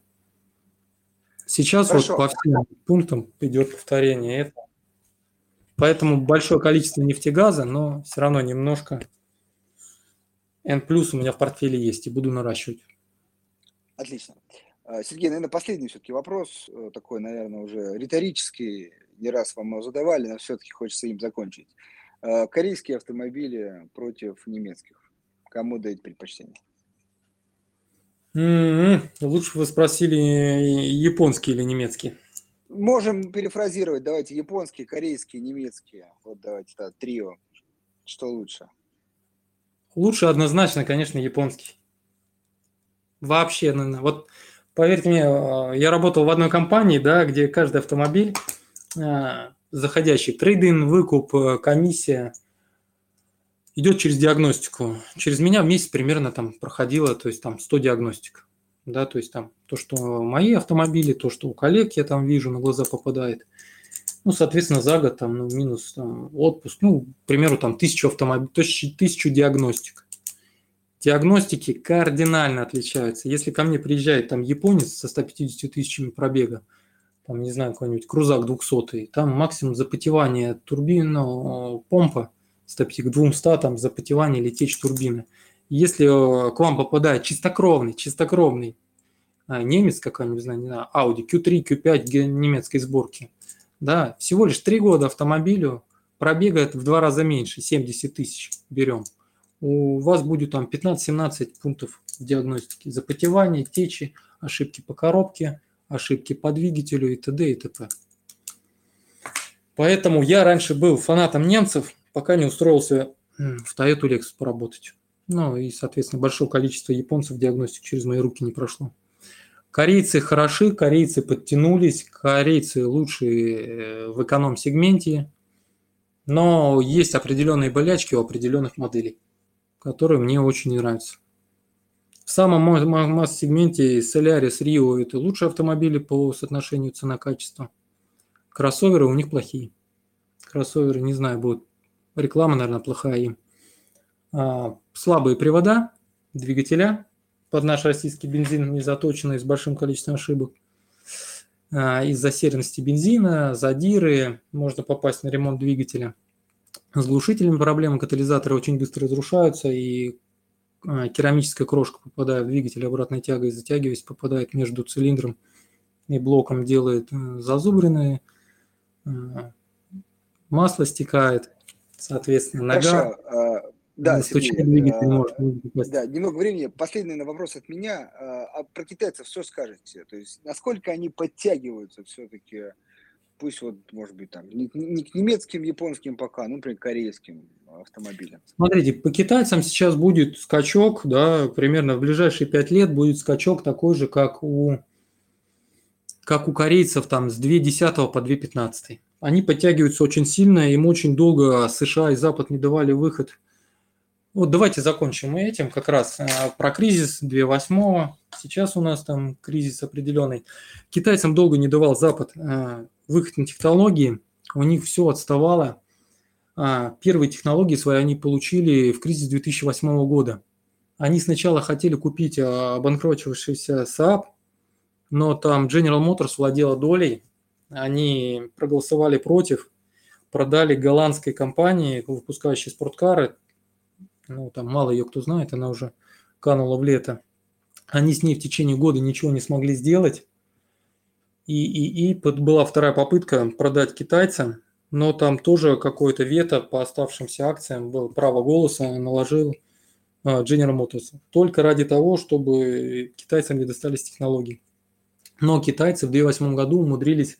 Сейчас Хорошо. вот по всем пунктам идет повторение этого. Поэтому большое количество нефтегаза, но все равно немножко N плюс у меня в портфеле есть и буду наращивать. Отлично. А, Сергей, наверное, последний все-таки вопрос, э, такой, наверное, уже риторический, не раз вам его задавали, но все-таки хочется им закончить. А, корейские автомобили против немецких. Кому дать предпочтение? Mm-hmm. Лучше вы спросили японские или немецкие. Можем перефразировать. Давайте японские, корейские, немецкие. Вот давайте да, трио. Что лучше? Лучше однозначно, конечно, японский. Вообще, вот поверьте мне, э, я работал в одной компании, да, где каждый автомобиль, заходящий, трейдинг, выкуп, э, комиссия, идет через диагностику. Через меня в месяц примерно там проходило, то есть там 100 диагностик. Да, то есть там то, что мои автомобили, то, что у коллег я там вижу, на глаза попадает. Ну, соответственно, за год там, ну, минус там, отпуск, ну, к примеру, там тысячу автомобилей, тысячу, тысячу диагностик диагностики кардинально отличаются. Если ко мне приезжает там японец со 150 тысячами пробега, там, не знаю, какой-нибудь крузак 200, там максимум запотевание турбины, помпа 150 к 200, там запотевание или течь турбины. Если э, к вам попадает чистокровный, чистокровный а, немец какой-нибудь, не знаю, Audi Q3, Q5 немецкой сборки, да, всего лишь 3 года автомобилю, пробегает в два раза меньше, 70 тысяч берем – у вас будет там 15-17 пунктов диагностики. Запотевание, течи, ошибки по коробке, ошибки по двигателю и т.д. и т.п. Поэтому я раньше был фанатом немцев, пока не устроился в Toyota Lexus поработать. Ну и, соответственно, большое количество японцев диагностик через мои руки не прошло. Корейцы хороши, корейцы подтянулись, корейцы лучшие э, в эконом-сегменте, но есть определенные болячки у определенных моделей который мне очень нравится. Самом масс-сегменте Solaris Rio это лучшие автомобили по соотношению цена-качество. Кроссоверы у них плохие. Кроссоверы, не знаю, будет реклама, наверное, плохая им. А, слабые привода, двигателя под наш российский бензин не заточенные с большим количеством ошибок. а, из-за серности бензина, задиры, можно попасть на ремонт двигателя. С глушителями проблемы, катализаторы очень быстро разрушаются, и керамическая крошка, попадая в двигатель обратной тягой, затягиваясь, попадает между цилиндром и блоком, делает э, зазубренные, масло стекает, соответственно, нога. Хорошо. Да, Сергей, двигатель может Да, немного времени. Последний на вопрос от меня. А про китайцев что скажете? То есть насколько они подтягиваются все-таки, пусть вот, может быть, там, не, не к немецким, японским пока, ну, например, корейским автомобилям? Смотрите, по китайцам сейчас будет скачок, да, примерно в ближайшие пять лет будет скачок такой же, как у, как у корейцев там с 2.10 по 2.15. Они подтягиваются очень сильно, им очень долго США и Запад не давали выход – вот давайте закончим этим как раз э, про кризис 2.8. Сейчас у нас там кризис определенный. Китайцам долго не давал Запад выход на технологии, у них все отставало. А, первые технологии свои они получили в кризис 2008 года. Они сначала хотели купить э, обанкротившийся Saab, но там General Motors владела долей, они проголосовали против, продали голландской компании, выпускающей спорткары, ну, там мало ее кто знает, она уже канула в лето. Они с ней в течение года ничего не смогли сделать. И, и, и была вторая попытка продать китайцам, но там тоже какое-то вето по оставшимся акциям, было право голоса, наложил а, General Motors. Только ради того, чтобы китайцам не достались технологии. Но китайцы в 2008 году умудрились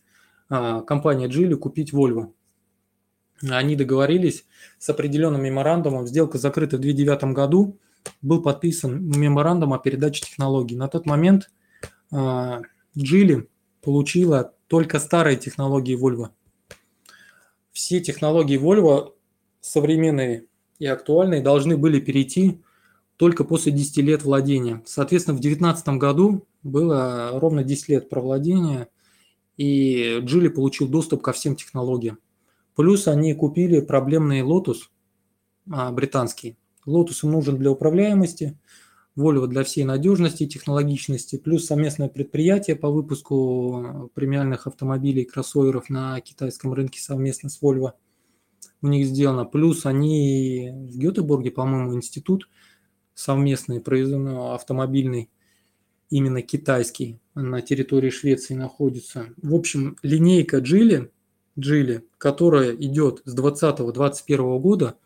а, компания Geely купить Volvo. Они договорились с определенным меморандумом. Сделка закрыта в 2009 году. Был подписан меморандум о передаче технологий. На тот момент Джили получила только старые технологии Volvo. Все технологии Volvo, современные и актуальные, должны были перейти только после 10 лет владения. Соответственно, в 2019 году было ровно 10 лет провладения, и Джили получил доступ ко всем технологиям. Плюс они купили проблемный Lotus а, британский. Lotus им нужен для управляемости, Volvo для всей надежности и технологичности, плюс совместное предприятие по выпуску премиальных автомобилей, кроссоверов на китайском рынке совместно с Volvo у них сделано. Плюс они в Гетеборге, по-моему, институт совместный, производственный автомобильный, именно китайский, на территории Швеции находится. В общем, линейка Джили – Джили, которая идет с 2020-2021 года,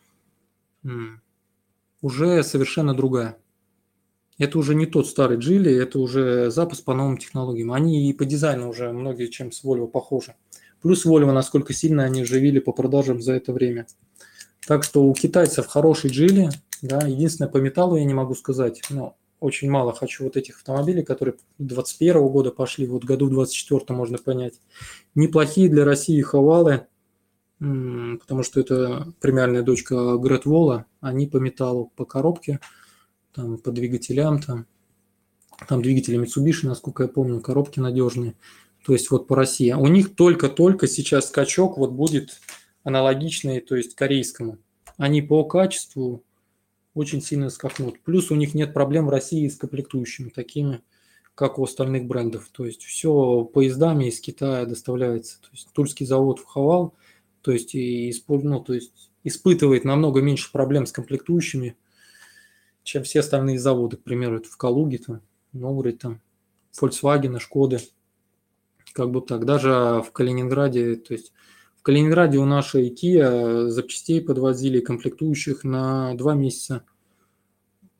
уже совершенно другая. Это уже не тот старый Джили, это уже запуск по новым технологиям. Они и по дизайну уже многие чем с Volvo похожи. Плюс Volvo, насколько сильно они живили по продажам за это время. Так что у китайцев хороший Джили. Да, единственное, по металлу я не могу сказать, но очень мало хочу вот этих автомобилей, которые 21 года пошли, вот году 24 можно понять. Неплохие для России Хавалы, потому что это премиальная дочка Грет Вола, они по металлу, по коробке, там, по двигателям, там, там двигатели Mitsubishi, насколько я помню, коробки надежные. То есть вот по России. У них только-только сейчас скачок вот будет аналогичный, то есть корейскому. Они по качеству очень сильно скакнут. Плюс у них нет проблем в России с комплектующими, такими, как у остальных брендов. То есть все поездами из Китая доставляется. То есть Тульский завод в Хавал, то есть, и, ну, то есть испытывает намного меньше проблем с комплектующими, чем все остальные заводы. К примеру, это в Калуге, там, Новгороде, там, Volkswagen, Шкоды. Как бы так. Даже в Калининграде, то есть Калининграде у нашей Kia запчастей подвозили комплектующих на два месяца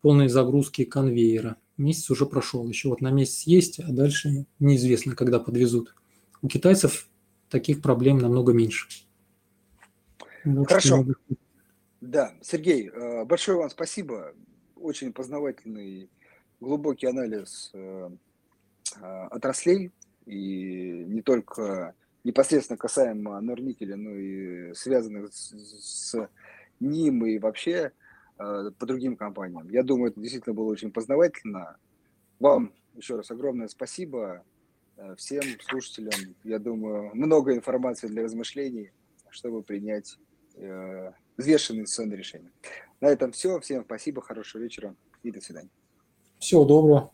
полной загрузки конвейера. Месяц уже прошел, еще вот на месяц есть, а дальше неизвестно, когда подвезут. У китайцев таких проблем намного меньше. Вот Хорошо. Да, Сергей, э, большое вам спасибо. Очень познавательный, глубокий анализ э, э, отраслей и не только непосредственно касаемо Норникеля, ну и связанных с, с ним и вообще э, по другим компаниям. Я думаю, это действительно было очень познавательно. Вам еще раз огромное спасибо. Э, всем слушателям, я думаю, много информации для размышлений, чтобы принять взвешенные инвестиционные решения. На этом все. Всем спасибо, хорошего вечера и до свидания. Всего доброго.